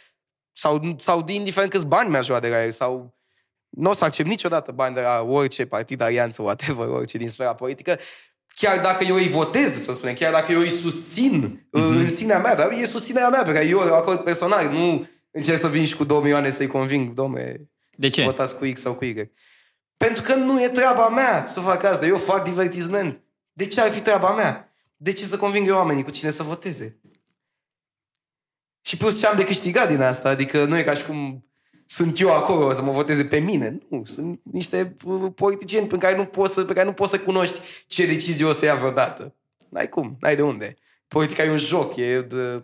Sau, sau indiferent câți bani mi-aș lua de la el. Sau nu o să accept niciodată bani de la orice partid, alianță, whatever, orice din sfera politică. Chiar dacă eu îi votez, să spunem, chiar dacă eu îi susțin mm-hmm. în sinea mea, dar e susținerea mea pe care eu o acord personal, nu încerc să vin și cu 2 milioane să-i conving, domne, De ce? votați cu X sau cu Y. Pentru că nu e treaba mea să fac asta. Eu fac divertisment. De ce ar fi treaba mea? De ce să conving eu oamenii cu cine să voteze? Și plus ce am de câștigat din asta, adică nu e ca și cum sunt eu acolo să mă voteze pe mine. Nu, sunt niște uh, politicieni pe care nu poți să, pe care nu poți să cunoști ce decizie o să ia vreodată. N-ai cum, n-ai de unde. Politica e un joc, e de...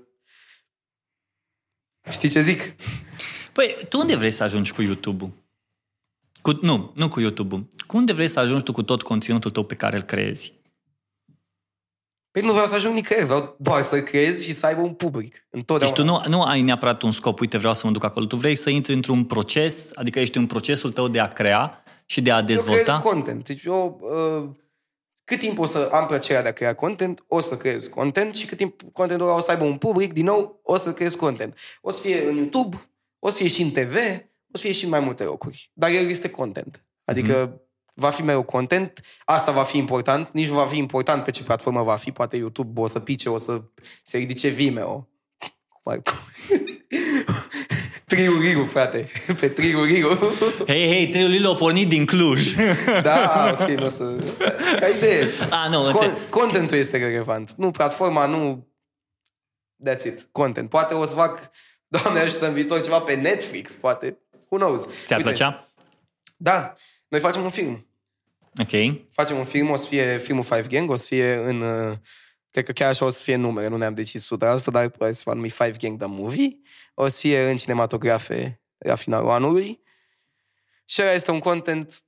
Știi ce zic? Păi, tu unde vrei să ajungi cu YouTube-ul? Cu, nu, nu cu YouTube-ul. Cu unde vrei să ajungi tu cu tot conținutul tău pe care îl creezi? Păi nu vreau să ajung nicăieri, vreau doar să creez și să aibă un public. Deci Întotdeauna. tu nu, nu ai neapărat un scop, uite, vreau să mă duc acolo. Tu vrei să intri într-un proces, adică ești în procesul tău de a crea și de a Eu creez dezvolta. content. Deci eu, uh, cât timp o să am plăcerea de a crea content, o să creez content și cât timp contentul ăla o să aibă un public, din nou, o să creez content. O să fie în YouTube, o să fie și în TV, o să fie și în mai multe locuri. Dar el este content. Adică Mhm. Va fi mereu content, asta va fi important, nici nu va fi important pe ce platformă va fi, poate YouTube o să pice, o să se ridice Vimeo. Cum ar- Triuriru, frate, pe Triuriru. Hei, hei, Triulilo a pornit din Cluj. Da, ok, nu o să... Ca idee. A, nu, Con- înțeleg. contentul este relevant. Nu platforma, nu... That's it. Content. Poate o să fac, Doamne ajută în viitor, ceva pe Netflix, poate. Who knows? Ți-ar Uite, plăcea? Da. Noi facem un film. Ok. Facem un film, o să fie filmul Five Gang, o să fie în... uh, Cred că chiar așa o să fie numere, nu ne-am decis 100%, dar probabil se va numi Five Gang The Movie. O să fie în cinematografe la finalul anului. Și ăla este un content,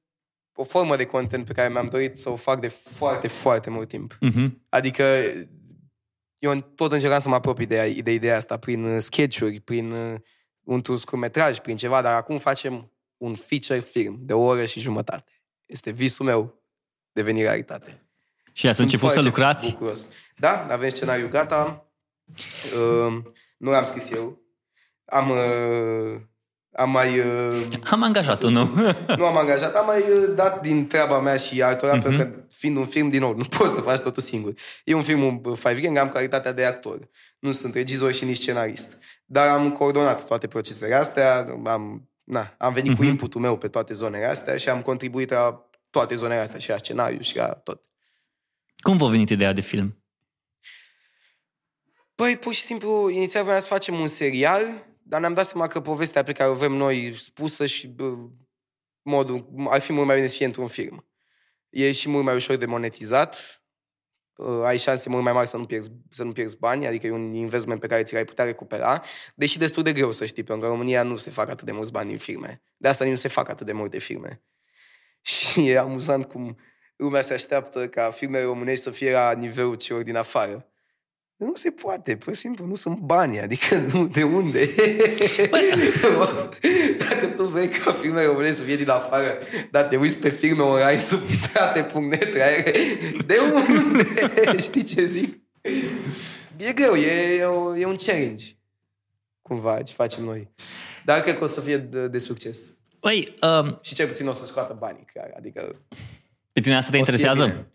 o formă de content pe care mi-am dorit să o fac de foarte, foarte mult timp. Mhm. Adică eu tot încercam să mă apropii de, de ideea asta prin uh, sketch-uri, prin uh, un scurtmetraj, prin ceva, dar acum facem un feature film de o oră și jumătate. Este visul meu deveni realitate. Și ați Sunt început să foarte lucrați? Bucuros. Da, avem scenariul gata. Uh, nu l-am scris eu. Am, uh, am mai... Uh, Am angajat nu? nu am angajat, am mai uh, dat din treaba mea și altora, Mhm. uh-huh. pentru că fiind un film, din nou, nu poți să faci totul singur. E un film, un Five Gang, am calitatea de actor. Nu sunt regizor și nici scenarist. Dar am coordonat toate procesele astea, am, na, am venit uh-huh. cu Mhm. inputul meu pe toate zonele astea și am contribuit la toate zonele astea, și la scenariu și la tot. Cum v-a venit ideea de film? Păi, pur și simplu, inițial voiam să facem un serial, dar ne-am dat seama că povestea pe care o avem noi spusă și bă, modul, ar fi mult mai bine să fie într-un film. E și mult mai ușor de monetizat, uh, ai șanse mult mai mari să nu pierzi, să nu pierzi bani, adică e un investment pe care ți l-ai putea recupera, deși destul de greu să știi, pentru că în România nu se fac atât de mulți bani în filme. De asta nici nu se fac atât de multe filme. Și e amuzant cum lumea se așteaptă ca filmele românești să fie la nivelul celor din afară. Nu se poate, pur și simplu, nu sunt bani, adică nu, de unde? Dacă tu vrei ca filmele românești să fie din afară, dar te uiți pe filme online subtitrate.net, de unde? Știi ce zic? E greu, e, e, o, e un challenge, cumva, ce facem noi. Dar cred că o să fie de, de succes. Păi, um, Și cel puțin o să scoată banii, clar, adică... pe tine asta te o să fie interesează? bine.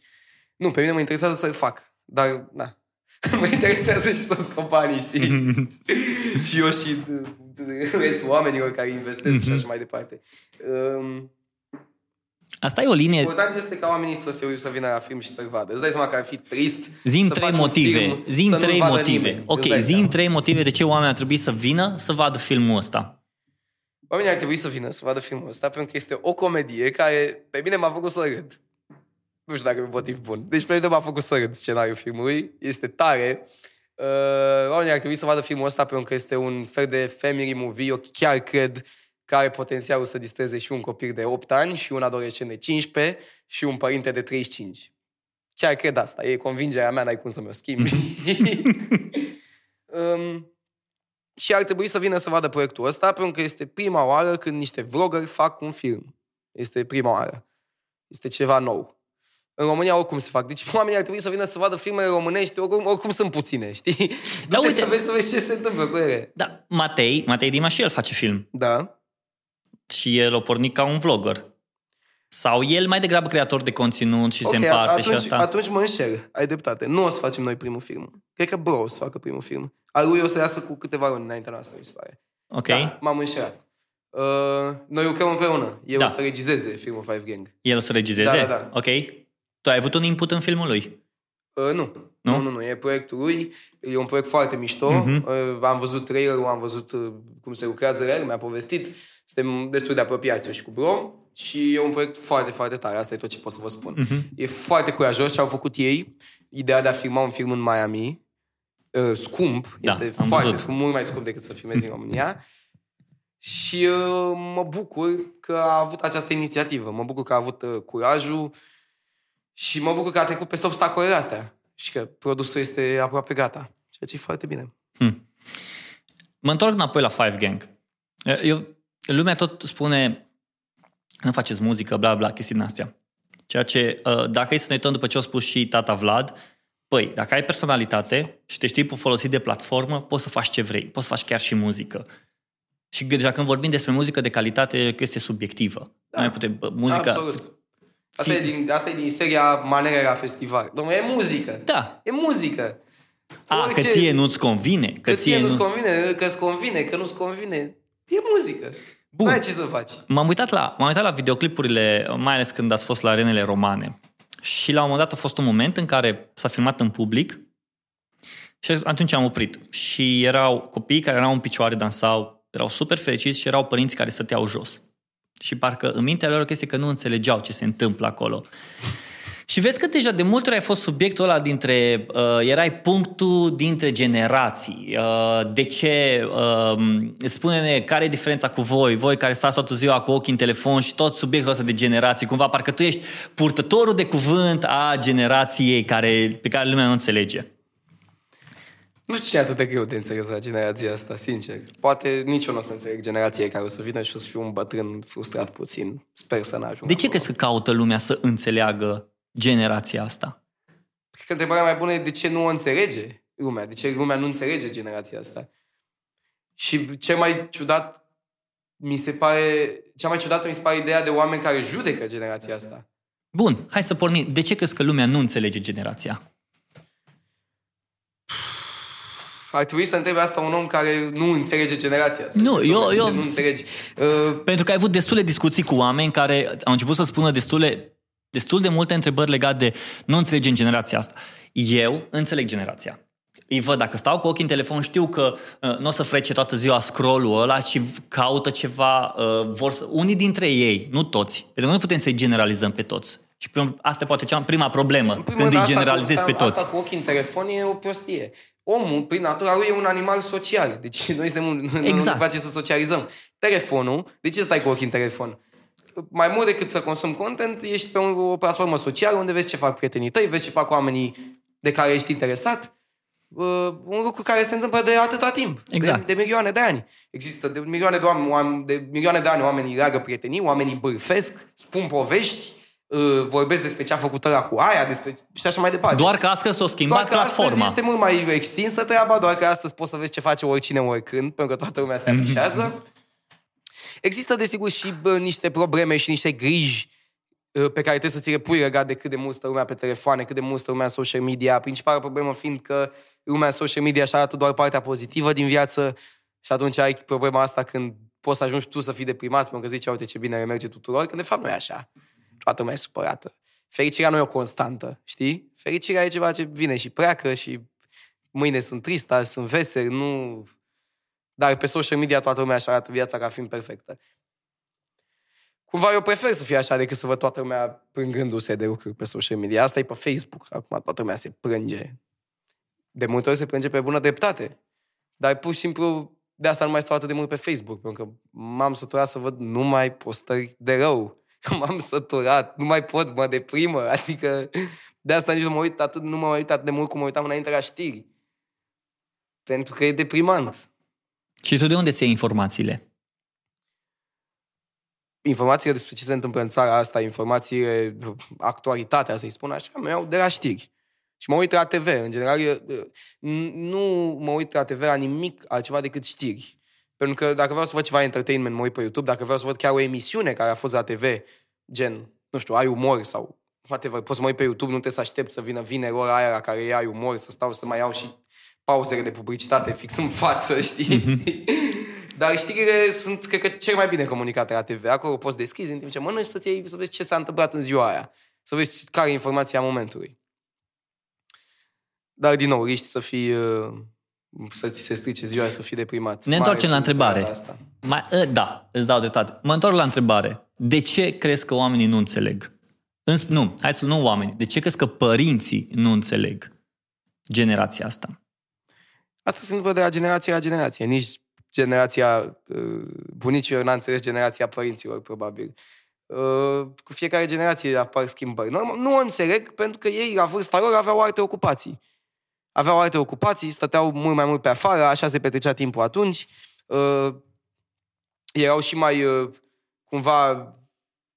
Nu, pe mine mă interesează să-l fac, dar, na, mă interesează și să scot banii, știi? și eu și de- de restul oamenilor care investesc și așa mai departe. Um, Asta e o linie... important este ca oamenii să se să vină la film și să-l vadă. Îți dai seama că ar fi trist Zim să trei faci un motive. film Zim să nu-l trei vadă motive. nimeni. Ok, Îți dai zim seama. trei motive de ce oamenii ar trebui să vină să vadă filmul ăsta. Oamenii ar trebui să vină să vadă filmul ăsta pentru că este o comedie care pe mine m-a făcut să râd. Nu știu dacă e un motiv bun. Deci pe mine m-a făcut să râd scenariul filmului. Este tare. Uh, oamenii ar trebui să vadă filmul ăsta pentru că este un fel de family movie. Eu chiar cred că are potențialul să distreze și un copil de 8 ani și un adolescent de 15 și un părinte de 35. Chiar cred asta. E convingerea mea, n-ai cum să mi-o schimbi. um, și ar trebui să vină să vadă proiectul ăsta pentru că este prima oară când niște vloggeri fac un film. Este prima oară. Este ceva nou. În România oricum se fac. Deci oamenii ar trebui să vină să vadă filmele românești, oricum, oricum sunt puține, știi? Da, uite, să vezi, să vezi ce se întâmplă cu ele. Da, Matei, Matei Dima și el face film. Da. Și el o pornit ca un vlogger. Sau el mai degrabă creator de conținut și okay, se împarte atunci, și asta? atunci mă înșel. Ai dreptate. Nu o să facem noi primul film. Cred că Bro o să facă primul film. Al lui o să iasă cu câteva luni înaintea noastră, mi se pare. Ok. Da, m-am înșelat. Uh, noi lucrăm împreună. Eu da. o să regizeze filmul Five Gang. El o să regizeze? Da, da, da. Ok. Tu ai avut un input în filmul lui? Uh, nu. Nu? Nu, nu, nu. E proiectul lui. E un proiect foarte mișto. Uh-huh. Uh, am văzut trailerul, am văzut uh, cum se lucrează el, mi-a povestit. Suntem destul de apropiați și cu Bro. Și e un proiect foarte, foarte tare. Asta e tot ce pot să vă spun. Uh-huh. E foarte curajos ce au făcut ei. Ideea de a filma un film în Miami, uh, scump, Da, este am foarte văzut. scump, mult mai scump decât să filmezi în România. Și uh, mă bucur că a avut această inițiativă. Mă bucur că a avut uh, curajul și mă bucur că a trecut peste obstacolele astea. Și că produsul este aproape gata. Ceea ce e foarte bine. Hmm. Mă întorc înapoi la Five Gang. Eu, lumea tot spune nu faceți muzică, bla bla, chestii din astea. Ceea ce, uh, dacă e să ne uităm după ce a spus și tata Vlad, păi, dacă ai personalitate și te știi folosit de platformă, poți să faci ce vrei, poți să faci chiar și muzică. Și deja când vorbim despre muzică de calitate, e o chestie subiectivă. Da. Noi putem, bă, muzica... Absolut. Asta, e din, asta e din seria Manere la festival. Domnule, e muzică. Da. E muzică. A, Orice- că ție nu-ți convine. Că, Că ție nu-ți nu... convine, că îți convine, că nu-ți convine. E muzică. Bun. Nu ai ce să faci. M-am uitat, la, m-am uitat la videoclipurile, mai ales când ați fost la arenele romane. Și la un moment dat a fost un moment în care s-a filmat în public și atunci am oprit. Și erau copii care erau în picioare, dansau, erau super fericiți și erau părinți care stăteau jos. Și parcă în mintea lor o chestie că nu înțelegeau ce se întâmplă acolo. Și vezi că deja de multe ori ai fost subiectul ăla dintre, uh, erai punctul dintre generații. Uh, de ce, uh, spune-ne care e diferența cu voi, voi care stați toată ziua cu ochii în telefon și tot subiectul ăsta de generații, cumva parcă tu ești purtătorul de cuvânt a generației care, pe care lumea nu înțelege. Nu știu ce e atât de greu de înțeles la generația asta, sincer. Poate nici eu nu o să înțeleg generația care o să vină și o să fiu un bătrân frustrat puțin. Sper să n-ajung De ce acolo. crezi că caută lumea să înțeleagă generația asta? Cred că întrebarea mai bună e de ce nu o înțelege lumea. De ce lumea nu înțelege generația asta. Și ce mai ciudat mi se pare... Cea mai ciudată mi se pare ideea de oameni care judecă generația asta. Bun, hai să pornim. De ce crezi că lumea nu înțelege generația? Ar trebui să întrebe asta un om care nu înțelege generația asta. Nu, eu- De ce eu- Nu înțelegi. Uh, Pentru că ai avut destule discuții cu oameni care au început să spună destule, destul de multe întrebări legate de nu înțelegem generația asta. Eu înțeleg generația. Îi văd, dacă stau cu ochii în telefon, știu că uh, nu o să frece toată ziua scroll-ul ăla, ci caută ceva, uh, vor să, unii dintre ei, nu toți, pentru că nu putem să-i generalizăm pe toți. Și prim, asta e poate cea prima problemă, În primul când îi rând, asta generalizezi cu, pe toți. Asta cu ochii în telefon e o prostie. Omul, prin natura lui, e un animal social. Deci noi suntem un, nu Exact. ne place să socializăm. Telefonul, de ce stai cu ochii în telefon? Mai mult decât să consumi content, ești pe o, o platformă socială unde vezi ce fac prietenii tăi, vezi ce fac oamenii de care ești interesat. Uh, un lucru care se întâmplă de atâta timp. Exact. De, de milioane de ani. Există de milioane de, oameni, oameni, de milioane de ani oamenii leagă prietenii, oamenii bârfesc, spun povești, uh, vorbesc despre ce a făcut ăla cu aia, despre și așa mai departe. Doar că astăzi s-a schimbat Doar că platforma. astăzi este mult mai extinsă treaba, doar că astăzi poți să vezi ce face oricine oricând, pentru că toată lumea se afișează. Există, desigur, și bă, niște probleme și niște griji uh, pe care trebuie să ți le pui legat de cât de mult stă lumea pe telefoane, cât de mult stă lumea în social media. Principala problemă fiind că lumea în social media își arată doar partea pozitivă din viață și atunci ai problema asta când poți să ajungi tu să fii deprimat pentru că zici, uite ce bine le merge tuturor, când de fapt nu e așa. Toată lumea e supărată. Fericirea nu e o constantă, știi? Fericirea e ceva ce vine și pleacă și mâine sunt trist, azi sunt vesel, nu... Dar pe social media toată lumea își arată viața ca fiind perfectă. cumva eu prefer să fie așa decât să văd toată lumea plângându-se de lucruri pe social media. Asta e pe Facebook. Acum toată lumea se plânge. De multe ori se plânge pe bună dreptate. Dar pur și simplu de asta nu mai stau atât de mult pe Facebook, pentru că m-am săturat să văd numai postări de rău. M-am săturat, nu mai pot, mă deprimă, adică de asta nici nu mă uit atât, nu mă uit atât de mult cum mă uitam înainte la știri. Pentru că e deprimant. Și tu de unde ți informațiile? Informațiile despre ce se întâmplă în țara asta, informațiile, actualitatea, să-i spun așa, mă iau de la știri. Și mă uit la TV. În general, nu mă uit la TV la nimic altceva decât știri. Pentru că dacă vreau să văd ceva entertainment, mă uit pe YouTube. Dacă vreau să văd chiar o emisiune care a fost la TV, gen, nu știu, ai umor sau whatever, poți să mă uit pe YouTube, nu trebuie să aștept să vină vineri ora aia la care e ai umor, să stau să mai iau și pauzele de publicitate fix în față, știi? Mhm. Dar știrile sunt, cred că, cel mai bine comunicate la TV. Acolo poți deschizi în timp ce mănânci să, să vezi ce s-a întâmplat în ziua aia. Să vezi care e informația momentului. Dar, din nou, riști să fii uh, să ți se strice ziua și să fii deprimat. Ne întoarcem la întrebare. Asta. Mai, ă, da, îți dau dreptate. Mă întorc la întrebare. De ce crezi că oamenii nu înțeleg? Nu, hai să nu oamenii. De ce crezi că părinții nu înțeleg generația asta? Asta se întâmplă de la generație la generație. Nici generația uh, bunicilor n-a înțeles generația părinților, probabil. Uh, cu fiecare generație apar schimbări. Nu, nu o înțeleg pentru că ei, la vârsta lor, aveau alte ocupații aveau alte ocupații, stăteau mult mai mult pe afară, așa se petrecea timpul atunci. Uh, erau și mai, uh, cumva,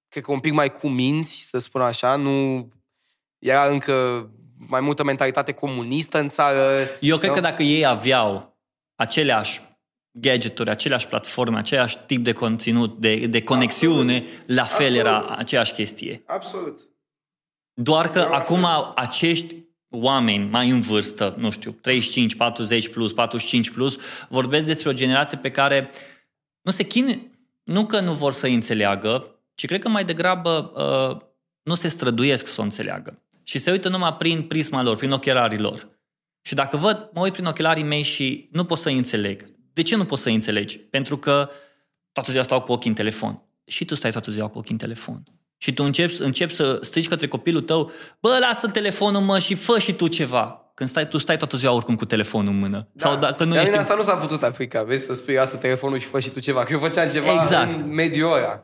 cred că un pic mai cuminți, să spun așa, nu era încă mai multă mentalitate comunistă în țară. Eu cred că dacă ei aveau aceleași gadgeturi, aceleași platforme, același tip de conținut, de, de conexiune, Absolut. la fel Absolut. era aceeași chestie. Absolut. Doar că acum acești oameni mai în vârstă, nu știu, 35, 40 plus, 45 plus, vorbesc despre o generație pe care nu se chine, nu că nu vor să înțeleagă, ci cred că mai degrabă uh, nu se străduiesc să o înțeleagă. Și se uită numai prin prisma lor, prin ochelarii lor. Și dacă văd, mă uit prin ochelarii mei și nu pot să înțeleg. De ce nu pot să înțelegi? Pentru că toată ziua stau cu ochii în telefon. Și tu stai toată ziua cu ochii în telefon. Și tu începi, începi să strici către copilul tău, bă, lasă telefonul, mă, și fă și tu ceva. Când stai, tu stai toată ziua oricum cu telefonul în mână. Da. Sau dacă nu Dar ești... asta nu s-a putut aplica, vezi, să spui asta telefonul și fă și tu ceva. Că eu făceam ceva exact. în mediul ăla.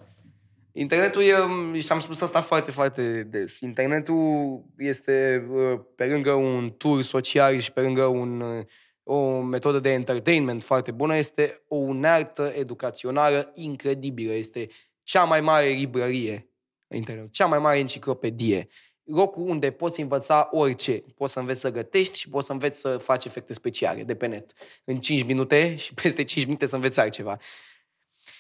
Internetul e, și am spus asta foarte, foarte des, internetul este uh, pe lângă un tur social și pe lângă un, uh, o metodă de entertainment foarte bună, este o unealtă educațională incredibilă. Este cea mai mare librărie internet. Cea mai mare enciclopedie. Locul unde poți învăța orice. Poți să înveți să gătești și poți să înveți să faci efecte speciale de pe net. În 5 minute și peste 5 minute să înveți altceva.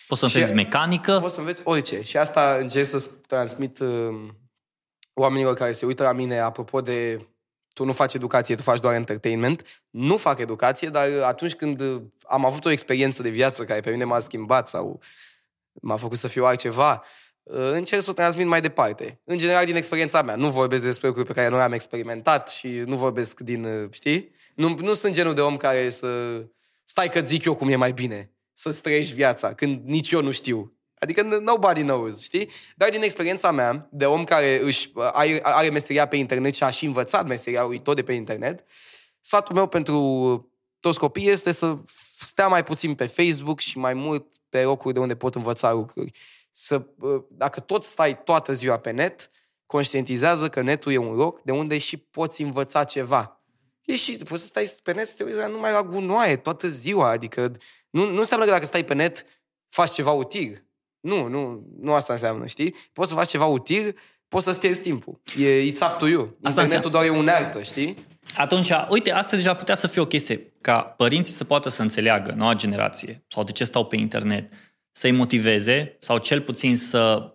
Poți să înveți mecanică? Poți să înveți orice. Și asta încerc să transmit uh, oamenilor care se uită la mine apropo de tu nu faci educație, tu faci doar entertainment. Nu fac educație, dar atunci când am avut o experiență de viață care pe mine m-a schimbat sau m-a făcut să fiu altceva, Uh, încerc să o transmit mai departe. În general, din experiența mea. Nu vorbesc despre lucruri pe care nu am experimentat și nu vorbesc din, uh, știi? Nu, nu sunt genul de om care să stai că zic eu cum e mai bine. Să-ți trăiești viața, când nici eu nu știu. Adică nobody knows, știi? Dar din experiența mea, de om care își uh, are, are meseria pe internet și a și învățat meseria lui tot de pe internet, sfatul meu pentru toți copiii este să stea mai puțin pe Facebook și mai mult pe locuri de unde pot învăța lucruri să, dacă tot stai toată ziua pe net, conștientizează că netul e un loc de unde și poți învăța ceva. E și poți să stai pe net să te uiți numai la gunoaie toată ziua, adică nu, nu înseamnă că dacă stai pe net faci ceva util. Nu, nu, nu asta înseamnă, știi? Poți să faci ceva util, poți să-ți pierzi timpul. E it's up to you. Asta Internetul doar e unealtă, știi? Atunci, uite, asta deja putea să fie o chestie, ca părinții să poată să înțeleagă noua generație sau de ce stau pe internet, să-i motiveze sau cel puțin să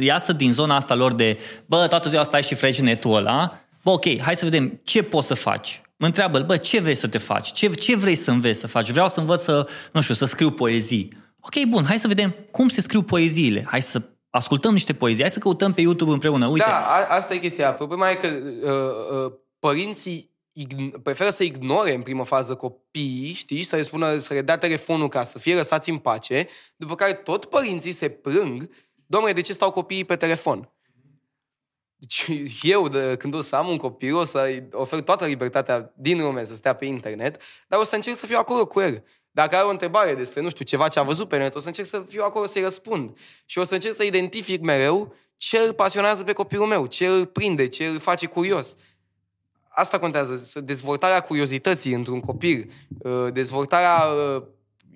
iasă din zona asta lor de bă, toată ziua stai și freci netul ăla, bă, ok, hai să vedem ce poți să faci. Mă întreabă, bă, ce vrei să te faci? Ce, ce vrei să înveți să faci? Vreau să învăț să, nu știu, să scriu poezii. Ok, bun, hai să vedem cum se scriu poeziile. Hai să ascultăm niște poezii, hai să căutăm pe YouTube împreună. Uite. Da, a, asta e chestia. Problema e că uh, uh, părinții preferă să ignore în primă fază copiii, știi, să le spună, să le dea telefonul ca să fie lăsați în pace, după care tot părinții se plâng Domnule, de ce stau copiii pe telefon? Deci eu, de, când o să am un copil, o să ofer toată libertatea din lume să stea pe internet, dar o să încerc să fiu acolo cu el. Dacă are o întrebare despre, nu știu, ceva ce a văzut pe net, o să încerc să fiu acolo să-i răspund. Și o să încerc să identific mereu ce îl pasionează pe copilul meu, ce îl prinde, ce îl face curios. Asta contează, dezvoltarea curiozității într-un copil, uh, dezvoltarea uh,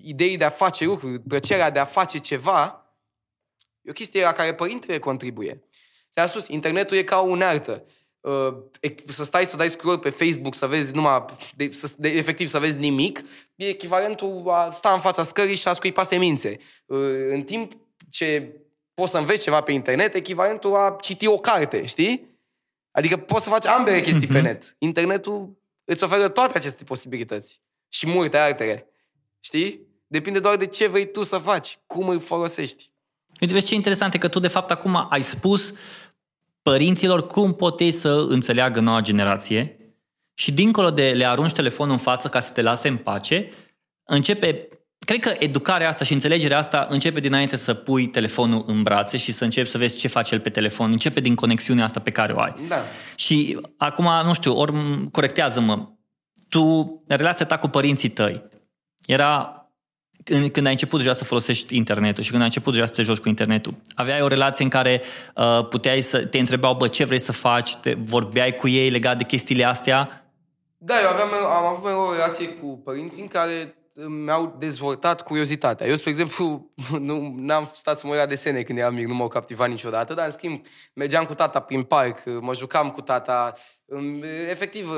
ideii de a face lucruri, plăcerea de a face ceva, e o chestie la care părintele contribuie. Ți-am spus, internetul e ca o unealtă. Uh, să stai să dai scroll pe Facebook, să vezi numai, de, să, de, efectiv să vezi nimic, e echivalentul a sta în fața scării și a scuipa semințe. Uh, în timp ce poți să înveți ceva pe internet, echivalentul a citi o carte, știi? Adică poți să faci ambele chestii uh-huh. pe mhm. net. Internetul îți oferă toate aceste posibilități și multe altele. Știi? Depinde doar de ce vrei tu să faci, cum îl folosești. Uite, vezi ce interesant e că tu, de fapt, acum ai spus părinților cum pot ei să înțeleagă noua generație și dincolo de le arunci telefonul în față ca să te lase în pace, începe Cred că educarea asta și înțelegerea asta începe dinainte să pui telefonul în brațe și să începi să vezi ce face el pe telefon. Începe din conexiunea asta pe care o ai. Da. Și acum, nu știu, ori corectează-mă. Tu, relația ta cu părinții tăi era când ai început deja să folosești internetul și când ai început deja să te joci cu internetul, aveai o relație în care uh, puteai să te întrebau, bă, ce vrei să faci, te vorbeai cu ei legat de chestiile astea? Da, eu aveam, am avut o relație cu părinții în care mi-au dezvoltat curiozitatea. Eu, spre exemplu, nu am stat să mă la desene când eram mic, nu m-au captivat niciodată, dar, în schimb, mergeam cu tata prin parc, mă jucam cu tata. Efectiv,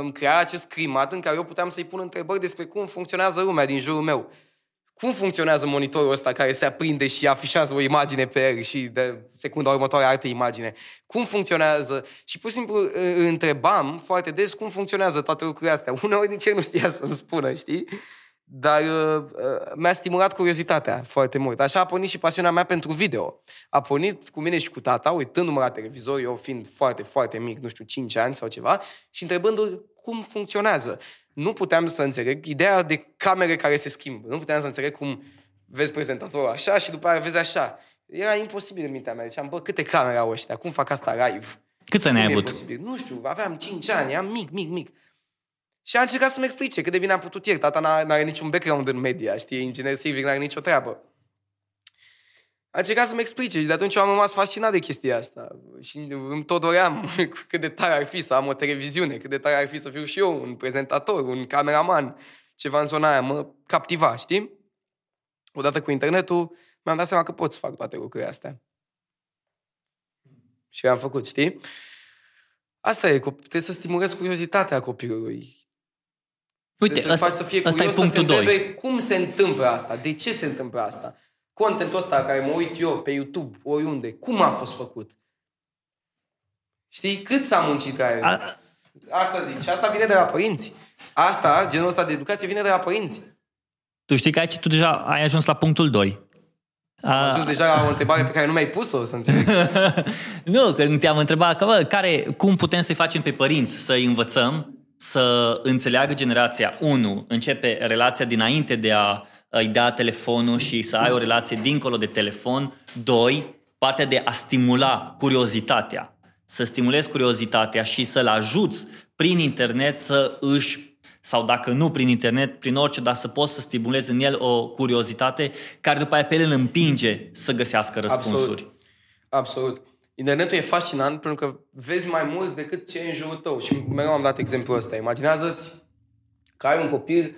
îmi crea acest climat în care eu puteam să-i pun întrebări despre cum funcționează lumea din jurul meu cum funcționează monitorul ăsta care se aprinde și afișează o imagine pe el și de secunda următoare altă imagine? Cum funcționează? Și pur și simplu întrebam foarte des cum funcționează toate lucrurile astea. Uneori nici el nu știa să-mi spună, știi? Dar uh, uh, mi-a stimulat curiozitatea foarte mult. Așa a pornit și pasiunea mea pentru video. A pornit cu mine și cu tata, uitându-mă la televizor, eu fiind foarte, foarte mic, nu știu, 5 ani sau ceva, și întrebându-l cum funcționează nu puteam să înțeleg ideea de camere care se schimbă. Nu puteam să înțeleg cum vezi prezentatorul așa și după aia vezi așa. Era imposibil în mintea mea. Ziceam, bă, câte camere au ăștia? Cum fac asta live? Cât ani ai avut? Posibil? Nu știu, aveam 5 ani, eram mic, mic, mic. Și a încercat să-mi explice cât de bine am putut ieri. Tata n-are niciun background în media, știi, inginer civil, n-are nicio treabă a încercat să-mi explice și de atunci eu am rămas fascinat de chestia asta. Și îmi tot doream cât de tare ar fi să am o televiziune, cât de tare ar fi să fiu și eu un prezentator, un cameraman, ceva în zona aia, mă captiva, știi? Odată cu internetul, mi-am dat seama că pot să fac toate lucrurile astea. Și am făcut, știi? Asta e, trebuie să stimulezi curiozitatea copilului. Uite, să asta, să fie curios, asta e punctul să se 2. cum se întâmplă asta, de ce se întâmplă asta contentul ăsta care mă uit eu pe YouTube, oriunde, cum a fost făcut? Știi? Cât s-a muncit la el? A... Asta zic. Și asta vine de la părinți. Asta, genul ăsta de educație, vine de la părinți. Tu știi că aici tu deja ai ajuns la punctul 2. Am ajuns deja la o întrebare pe care nu mi-ai pus-o, să înțeleg. nu, că te-am întrebat că, bă, care, cum putem să-i facem pe părinți să-i învățăm să înțeleagă generația 1, începe relația dinainte de a îi da telefonul și să ai o relație dincolo de telefon. Doi, partea de a stimula curiozitatea. Să stimulezi curiozitatea și să-l ajuți prin internet să își sau dacă nu prin internet, prin orice, dar să poți să stimulezi în el o curiozitate care după aia pe el îl împinge să găsească răspunsuri. Absolut. Absolut. Internetul e fascinant pentru că vezi mai mult decât ce e în jurul tău. Și mereu am dat exemplul ăsta. Imaginează-ți că ai un copil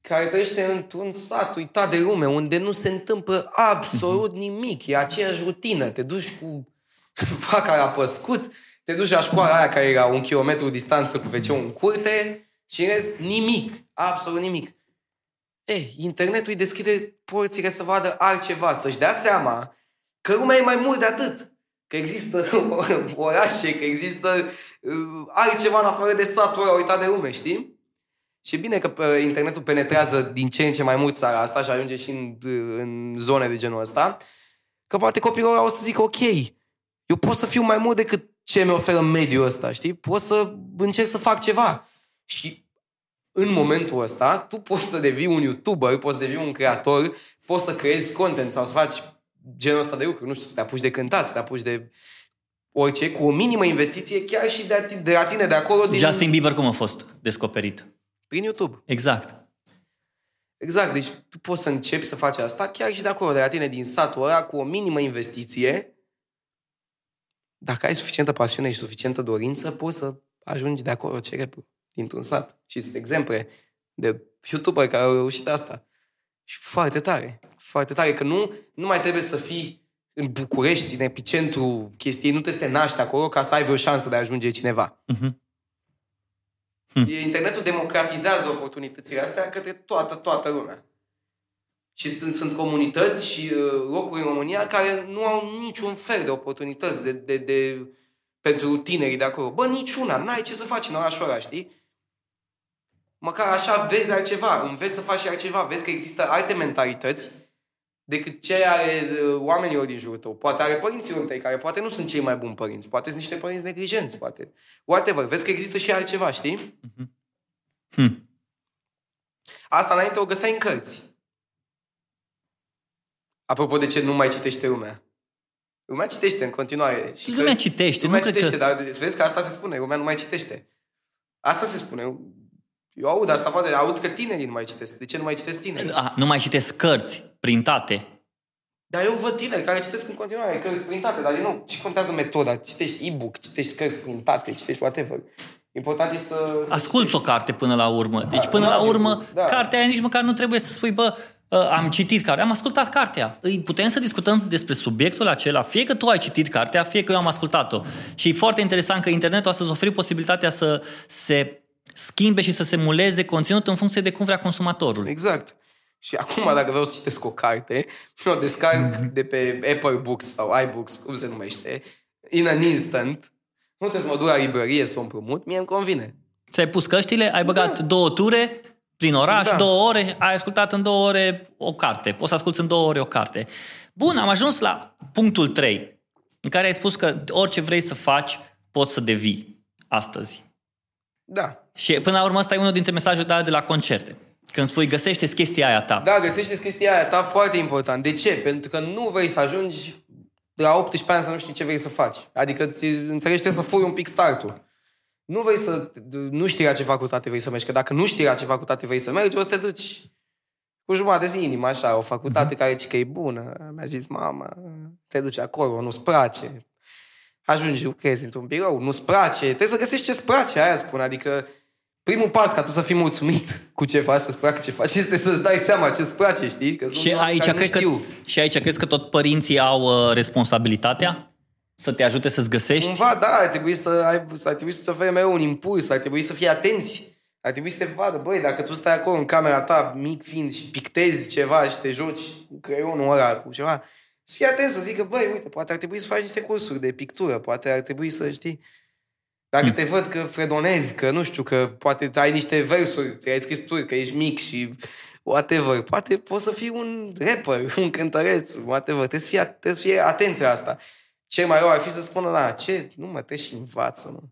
care trăiește într-un sat uitat de lume, unde nu se întâmplă absolut mhm. nimic. E aceeași rutină. Te duci cu vaca la păscut, te duci la școala aia care e la un kilometru distanță cu wc în curte și în rest nimic. Absolut nimic. Ei, internetul îi deschide porțile să vadă altceva, să-și dea seama că lumea e mai mult de atât. Că există orașe, că există uh, altceva în afară de satul ăla uitat de lume, știi? Și bine că internetul penetrează din ce în ce mai mult țara asta și ajunge și în, în zone de genul ăsta, că poate copilul ăla o să zică, ok, eu pot să fiu mai mult decât ce mi oferă mediul ăsta, știi? Pot să încerc să fac ceva. Și în momentul ăsta, tu poți să devii un YouTuber, poți să devii un creator, poți să creezi content sau să faci genul ăsta de lucruri, nu știu, să te apuci de cântat, să te apuci de orice, cu o minimă investiție, chiar și de, a, ti- de la tine de acolo, din, Justin Bieber cum a fost descoperit? prin YouTube. Exact. Exact, deci tu poți să începi să faci asta chiar și de acolo, de la tine, din satul ăla, cu o minimă investiție. Dacă ai suficientă pasiune și suficientă dorință, poți să ajungi de acolo cerebru, dintr-un sat. Și sunt exemple de youtuber care au reușit asta. Și foarte tare, foarte tare, că nu, nu mai trebuie să fii în București, în epicentru chestiei, nu trebuie să te naști acolo ca să ai vreo șansă de a ajunge cineva. Mhm. E- Internetul democratizează oportunitățile astea către toată, toată lumea. Și sunt, sunt comunități și uh, locuri în România care nu au niciun fel de oportunități de, de, de, pentru tinerii de acolo. Bă, niciuna, n-ai ce să faci în orașul ăla, știi? Măcar așa vezi altceva, înveți să faci și altceva, vezi că există alte mentalități decât ce ale uh, oamenilor din jurul tău. Poate ale părinților tăi, care poate nu sunt cei mai buni părinți, poate sunt niște părinți neglijenți, poate. Whatever, vezi că există și altceva, știi? Hm. Asta înainte o găseai în cărți. Apropo de ce nu mai citește lumea. Lumea citește în continuare. Și Lumea cărți- citește, lumea nu cred citește, că... dar vezi că asta se spune, lumea nu mai citește. Asta se spune. Eu aud asta, poate aud că tinerii nu mai citesc. De ce nu mai citesc tinerii? A, nu mai citesc cărți printate. Dar eu văd tineri care citesc în continuare cărți printate, dar din nou, ce contează metoda? Citești e-book, citești cărți printate, citești whatever. Important e să... să Asculți o carte până la urmă. Deci până da, la urmă, da. cartea aia nici măcar nu trebuie să spui, bă, ă, am citit cartea, am ascultat cartea. Îi putem să discutăm despre subiectul acela, fie că tu ai citit cartea, fie că eu am ascultat-o. Și e foarte interesant că internetul astăzi oferi posibilitatea să se schimbe și să se muleze conținut în funcție de cum vrea consumatorul. Exact. Și acum, dacă vreau să citesc o carte, o descarc de pe Apple Books sau iBooks, cum se numește, in an instant. Nu trebuie să mă duc la librărie să o împrumut, mie îmi convine. Ți-ai pus căștile, ai băgat două ture prin oraș, Da. două ore, ai ascultat în două ore o carte. Poți să asculti în două ore o carte. Bun, am ajuns la punctul 3, în care ai spus că orice vrei să faci, poți să devii astăzi. Da. Și până la urmă ăsta e unul dintre mesajele tale de la concerte. Când spui, găsește chestia aia ta. Da, găsește chestia aia ta foarte important. De ce? Pentru că nu vrei să ajungi de la 18 ani să nu știi ce vrei să faci. Adică ți înțelegi, trebuie să furi un pic startul. Nu vrei să... Nu știi la ce facultate vrei să mergi. Că dacă nu știi la ce facultate vrei să mergi, o să te duci cu jumătate de inimă, așa, o facultate care zice că e bună. Mi-a zis, mama, te duci acolo, nu-ți place. Ajungi, lucrezi într-un birou, nu-ți place. Trebuie să găsești ce-ți place, aia spun. Adică primul pas ca tu să fii mulțumit cu ce faci, să-ți placă ce faci, este să-ți dai seama ce-ți place, știi? Că sunt Și oameni aici, care nu cred că, știu. și aici crezi că tot părinții au uh, responsabilitatea să te ajute să-ți găsești? Cumva, da, ar trebui să ai, ar trebui să-ți ofere mereu un impuls, ar trebui să fii atenți. Ar trebui să te vadă, băi, dacă tu stai acolo în camera ta, mic fiind, și pictezi ceva și te joci cu creionul ăla, cu ceva, să fii atent să zică, băi, uite, poate ar trebui să faci niște cursuri de pictură, poate ar trebui să știi. Dacă te văd că fredonezi, că nu știu, că poate ai niște versuri, ți-ai scris tu, că ești mic și whatever, poate poți să fii un rapper, un cântăreț, whatever, trebuie să fii, trebuie să fie atenți la asta. Ce mai rău ar fi să spună, da, ce, nu mă, treci și învață, mă.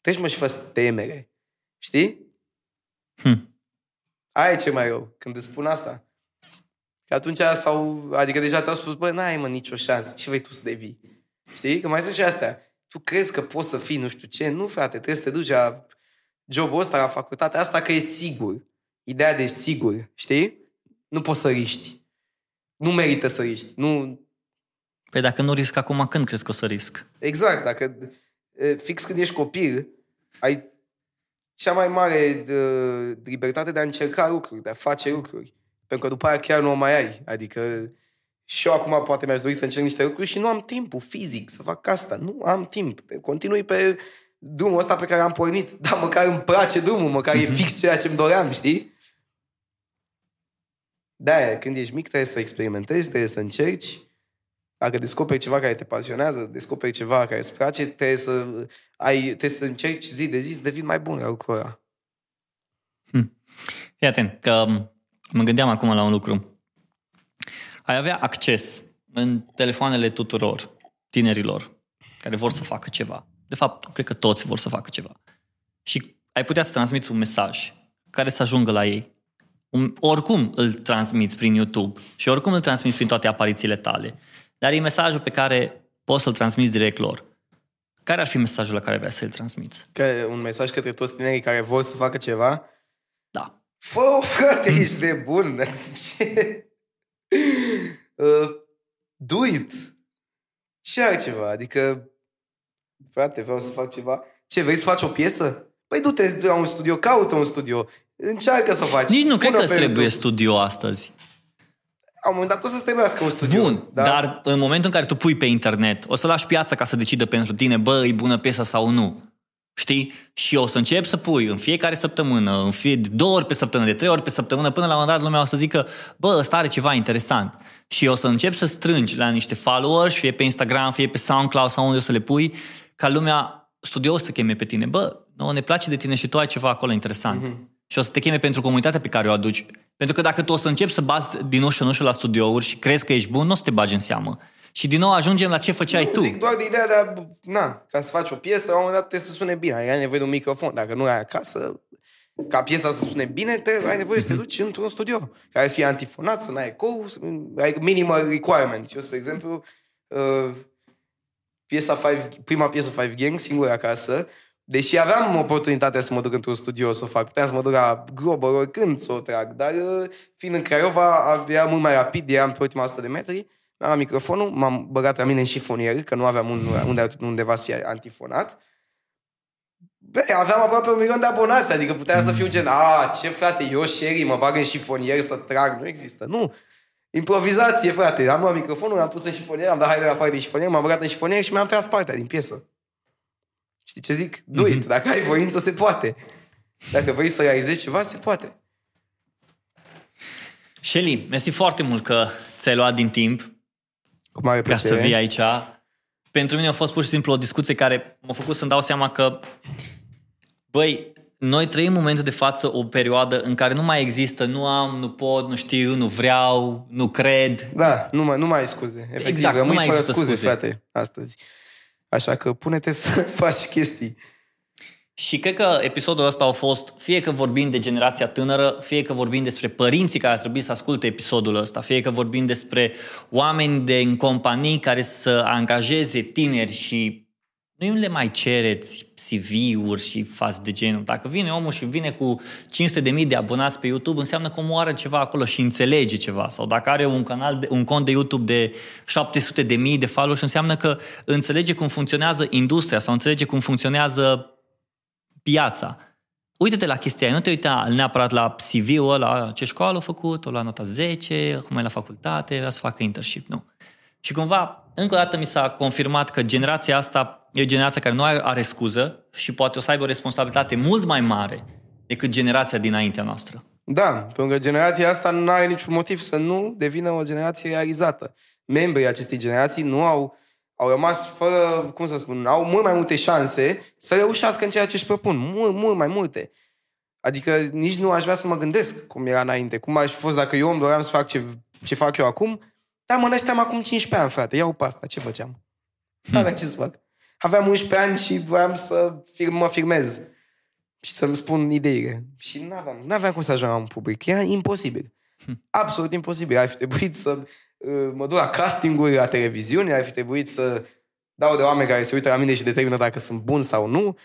Treci mă și fă temere. Știi? Hm. Aia e ce mai rău, când îți spun asta. Că atunci sau, adică deja ți-au spus, bă, n-ai mă nicio șansă, ce vrei tu să devii? Știi? Că mai sunt și astea. Tu crezi că poți să fii nu știu ce? Nu, frate, trebuie să te duci la jobul ăsta, la facultatea asta, că e sigur. Ideea de sigur, știi? Nu poți să riști. Nu merită să riști. Nu, Păi dacă nu risc acum, când crezi că o să risc? Exact, dacă e, fix când ești copil, ai cea mai mare de, libertate de a încerca lucruri, de a face lucruri. Pentru că după aia chiar nu o mai ai. Adică și eu acum poate mi-aș dori să încerc niște lucruri și nu am timpul fizic să fac asta. Nu am timp. Continui pe drumul ăsta pe care am pornit. Dar măcar îmi place drumul, măcar e fix ceea ce-mi doream, știi? de când ești mic, trebuie să experimentezi, trebuie să încerci. Dacă descoperi ceva care te pasionează, descoperi ceva care îți place, trebuie să, ai, trebuie să încerci zi de zi să devii mai bun la lucrul ăla. Fii atent, că mă gândeam acum la un lucru. Ai avea acces în telefoanele tuturor tinerilor care vor să facă ceva. De fapt, cred că toți vor să facă ceva. Și ai putea să transmiți un mesaj care să ajungă la ei. Un, oricum îl transmiți prin YouTube și oricum îl transmiți prin toate aparițiile tale. dar e mesajul pe care poți să-l transmiți direct lor. Care ar fi mesajul la care vrea să-l transmiți? Că un mesaj către toți tinerii care vor să facă ceva. Da. Fă, frate, ești de bun. Ce? Uh, do it. Ce altceva? Adică, frate, vreau să fac ceva. Ce, vrei să faci o piesă? Păi du-te la un studio, caută un studio, încearcă să faci. Nici nu cred Pune că pe îți trebuie YouTube. studio astăzi. La un moment dat o să-ți trebuiască un studio. Bun, da? dar în momentul în care tu pui pe internet, o să lași piața ca să decidă pentru tine, bă, e bună piesa sau nu. Știi? Și o să încep să pui în fiecare săptămână, în fie de două ori pe săptămână, de trei ori pe săptămână, până la un moment dat lumea o să zică, bă, ăsta are ceva interesant. Și o să încep să strângi la niște followers, fie pe Instagram, fie pe SoundCloud sau unde o să le pui, ca lumea studios să cheme pe tine. Bă, nouă ne place de tine și tu ai ceva acolo interesant. Mm-hmm. Și o să te cheme pentru comunitatea pe care o aduci. Pentru că dacă tu o să începi să bazi din ușă în ușă la studiouri și crezi că ești bun, nu o să te bagi în seamă. Și din nou ajungem la ce făceai nu, tu. Zic doar de ideea de a, na, ca să faci o piesă, la un moment dat trebuie să sune bine. Ai nevoie de un microfon. Dacă nu ai acasă, ca piesa să sune bine, te, ai nevoie să te duci într-un studio care să fie antifonat, să n-ai ecou, să- ai minimal requirement. Eu, spre exemplu, uh, piesa Five, prima piesă Five Gang, singura acasă, deși aveam oportunitatea să mă duc într-un studio să o fac, puteam să mă duc la Global oricând să o trag, dar uh, fiind în Craiova, era mult mai rapid, eram pe ultima 100 de metri, mi-am luat microfonul, m-am băgat la mine în șifonier, că nu aveam unde, unde, undeva să fie antifonat. Bă, aveam aproape un milion de abonați, adică puteam să fiu gen, a, ce frate, eu, Sherry, mă bag în șifonier să trag. Nu există, nu. Improvizație, frate. Am luat microfonul, am pus în șifonier, am dat hainele afară din șifonier, m-am băgat în șifonier și mi-am tras partea din piesă. Știi ce zic? Do it. Dacă ai voință, se poate. Dacă vrei să realizezi ceva, se poate. Shelly, mersi foarte mult că ți-ai luat din timp Cu mare ca să plăcere. vii aici. Pentru mine a fost pur și simplu o discuție care m-a făcut să-mi dau seama că, băi, noi trăim în momentul de față o perioadă în care nu mai există, nu am, nu pot, nu știu, nu vreau, nu cred. Da, nu mai, nu mai ai scuze. Efectiv, Exact, nu rămâi mai fără există scuze, scuze. frate, astăzi. Așa că pune-te să faci chestii. Și cred că episodul ăsta a fost, fie că vorbim de generația tânără, fie că vorbim despre părinții care ar trebui să asculte episodul ăsta, fie că vorbim despre oameni de în companii care să angajeze tineri și nu le mai cereți CV-uri și fați de genul. Dacă vine omul și vine cu 500.000 de abonați pe YouTube, înseamnă că omul are ceva acolo și înțelege ceva. Sau dacă are un, canal de, un cont de YouTube de 700.000 de followers, înseamnă că înțelege cum funcționează industria sau înțelege cum funcționează piața. Uite-te la chestia aia, nu te uita neapărat la CV-ul ăla, ce școală a făcut, o la nota 10, acum e la facultate, vrea să facă internship, nu. Și cumva, încă o dată mi s-a confirmat că generația asta e o generație care nu are, are scuză și poate o să aibă o responsabilitate mult mai mare decât generația dinaintea noastră. Da, pentru că generația asta nu are niciun motiv să nu devină o generație realizată. Membrii acestei generații nu au, au rămas fără, cum să spun, au mult mai multe șanse să reușească în ceea ce își propun. Mult, mult mai multe. Adică nici nu aș vrea să mă gândesc cum era înainte. Cum aș fi fost dacă eu îmi doream să fac ce, ce fac eu acum. Dar mă nășteam acum 15 ani, frate. Iau pe asta. Ce făceam? Nu aveam ce să fac. Aveam 11 ani și voiam să fir- mă firmez și să-mi spun ideile. Și nu aveam, n-aveam cum să ajung la un public. Era imposibil. Absolut imposibil. Ar fi trebuit să uh, mă duc la castinguri la televiziune, ar fi trebuit să dau de oameni care se uită la mine și determină dacă sunt bun sau nu,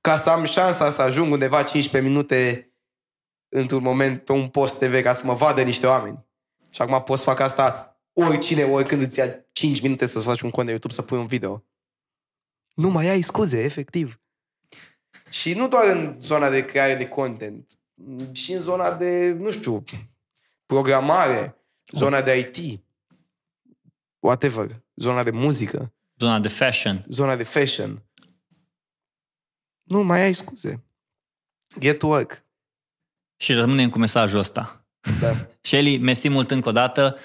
ca să am șansa să ajung undeva 15 minute într-un moment pe un post TV ca să mă vadă niște oameni. Și acum pot să fac asta oricine, oricând îți ia 5 minute să faci un cont de YouTube să pui un video. Nu mai ai scuze, efectiv. Și nu doar în zona de creare de content, și în zona de, nu știu, programare, zona de IT, whatever, zona de muzică, Zona de fashion. zona de fashion. Nu mai ai scuze. Get to work. Și rămânem cu mesajul ăsta. Da. Shelly, mersi mult încă o dată.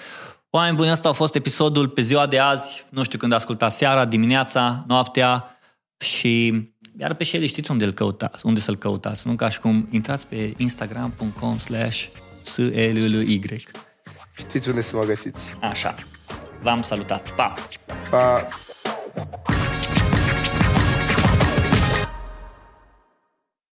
Oameni buni, ăsta a fost episodul pe ziua de azi. Nu știu când ascultați seara, dimineața, noaptea. Și iar pe Shelly știți unde, îl căutați, unde să-l căutați. Nu ca și cum intrați pe instagram.com slash S-L-L-Y. Știți unde să mă găsiți. Așa. V-am salutat. Pa! Pa!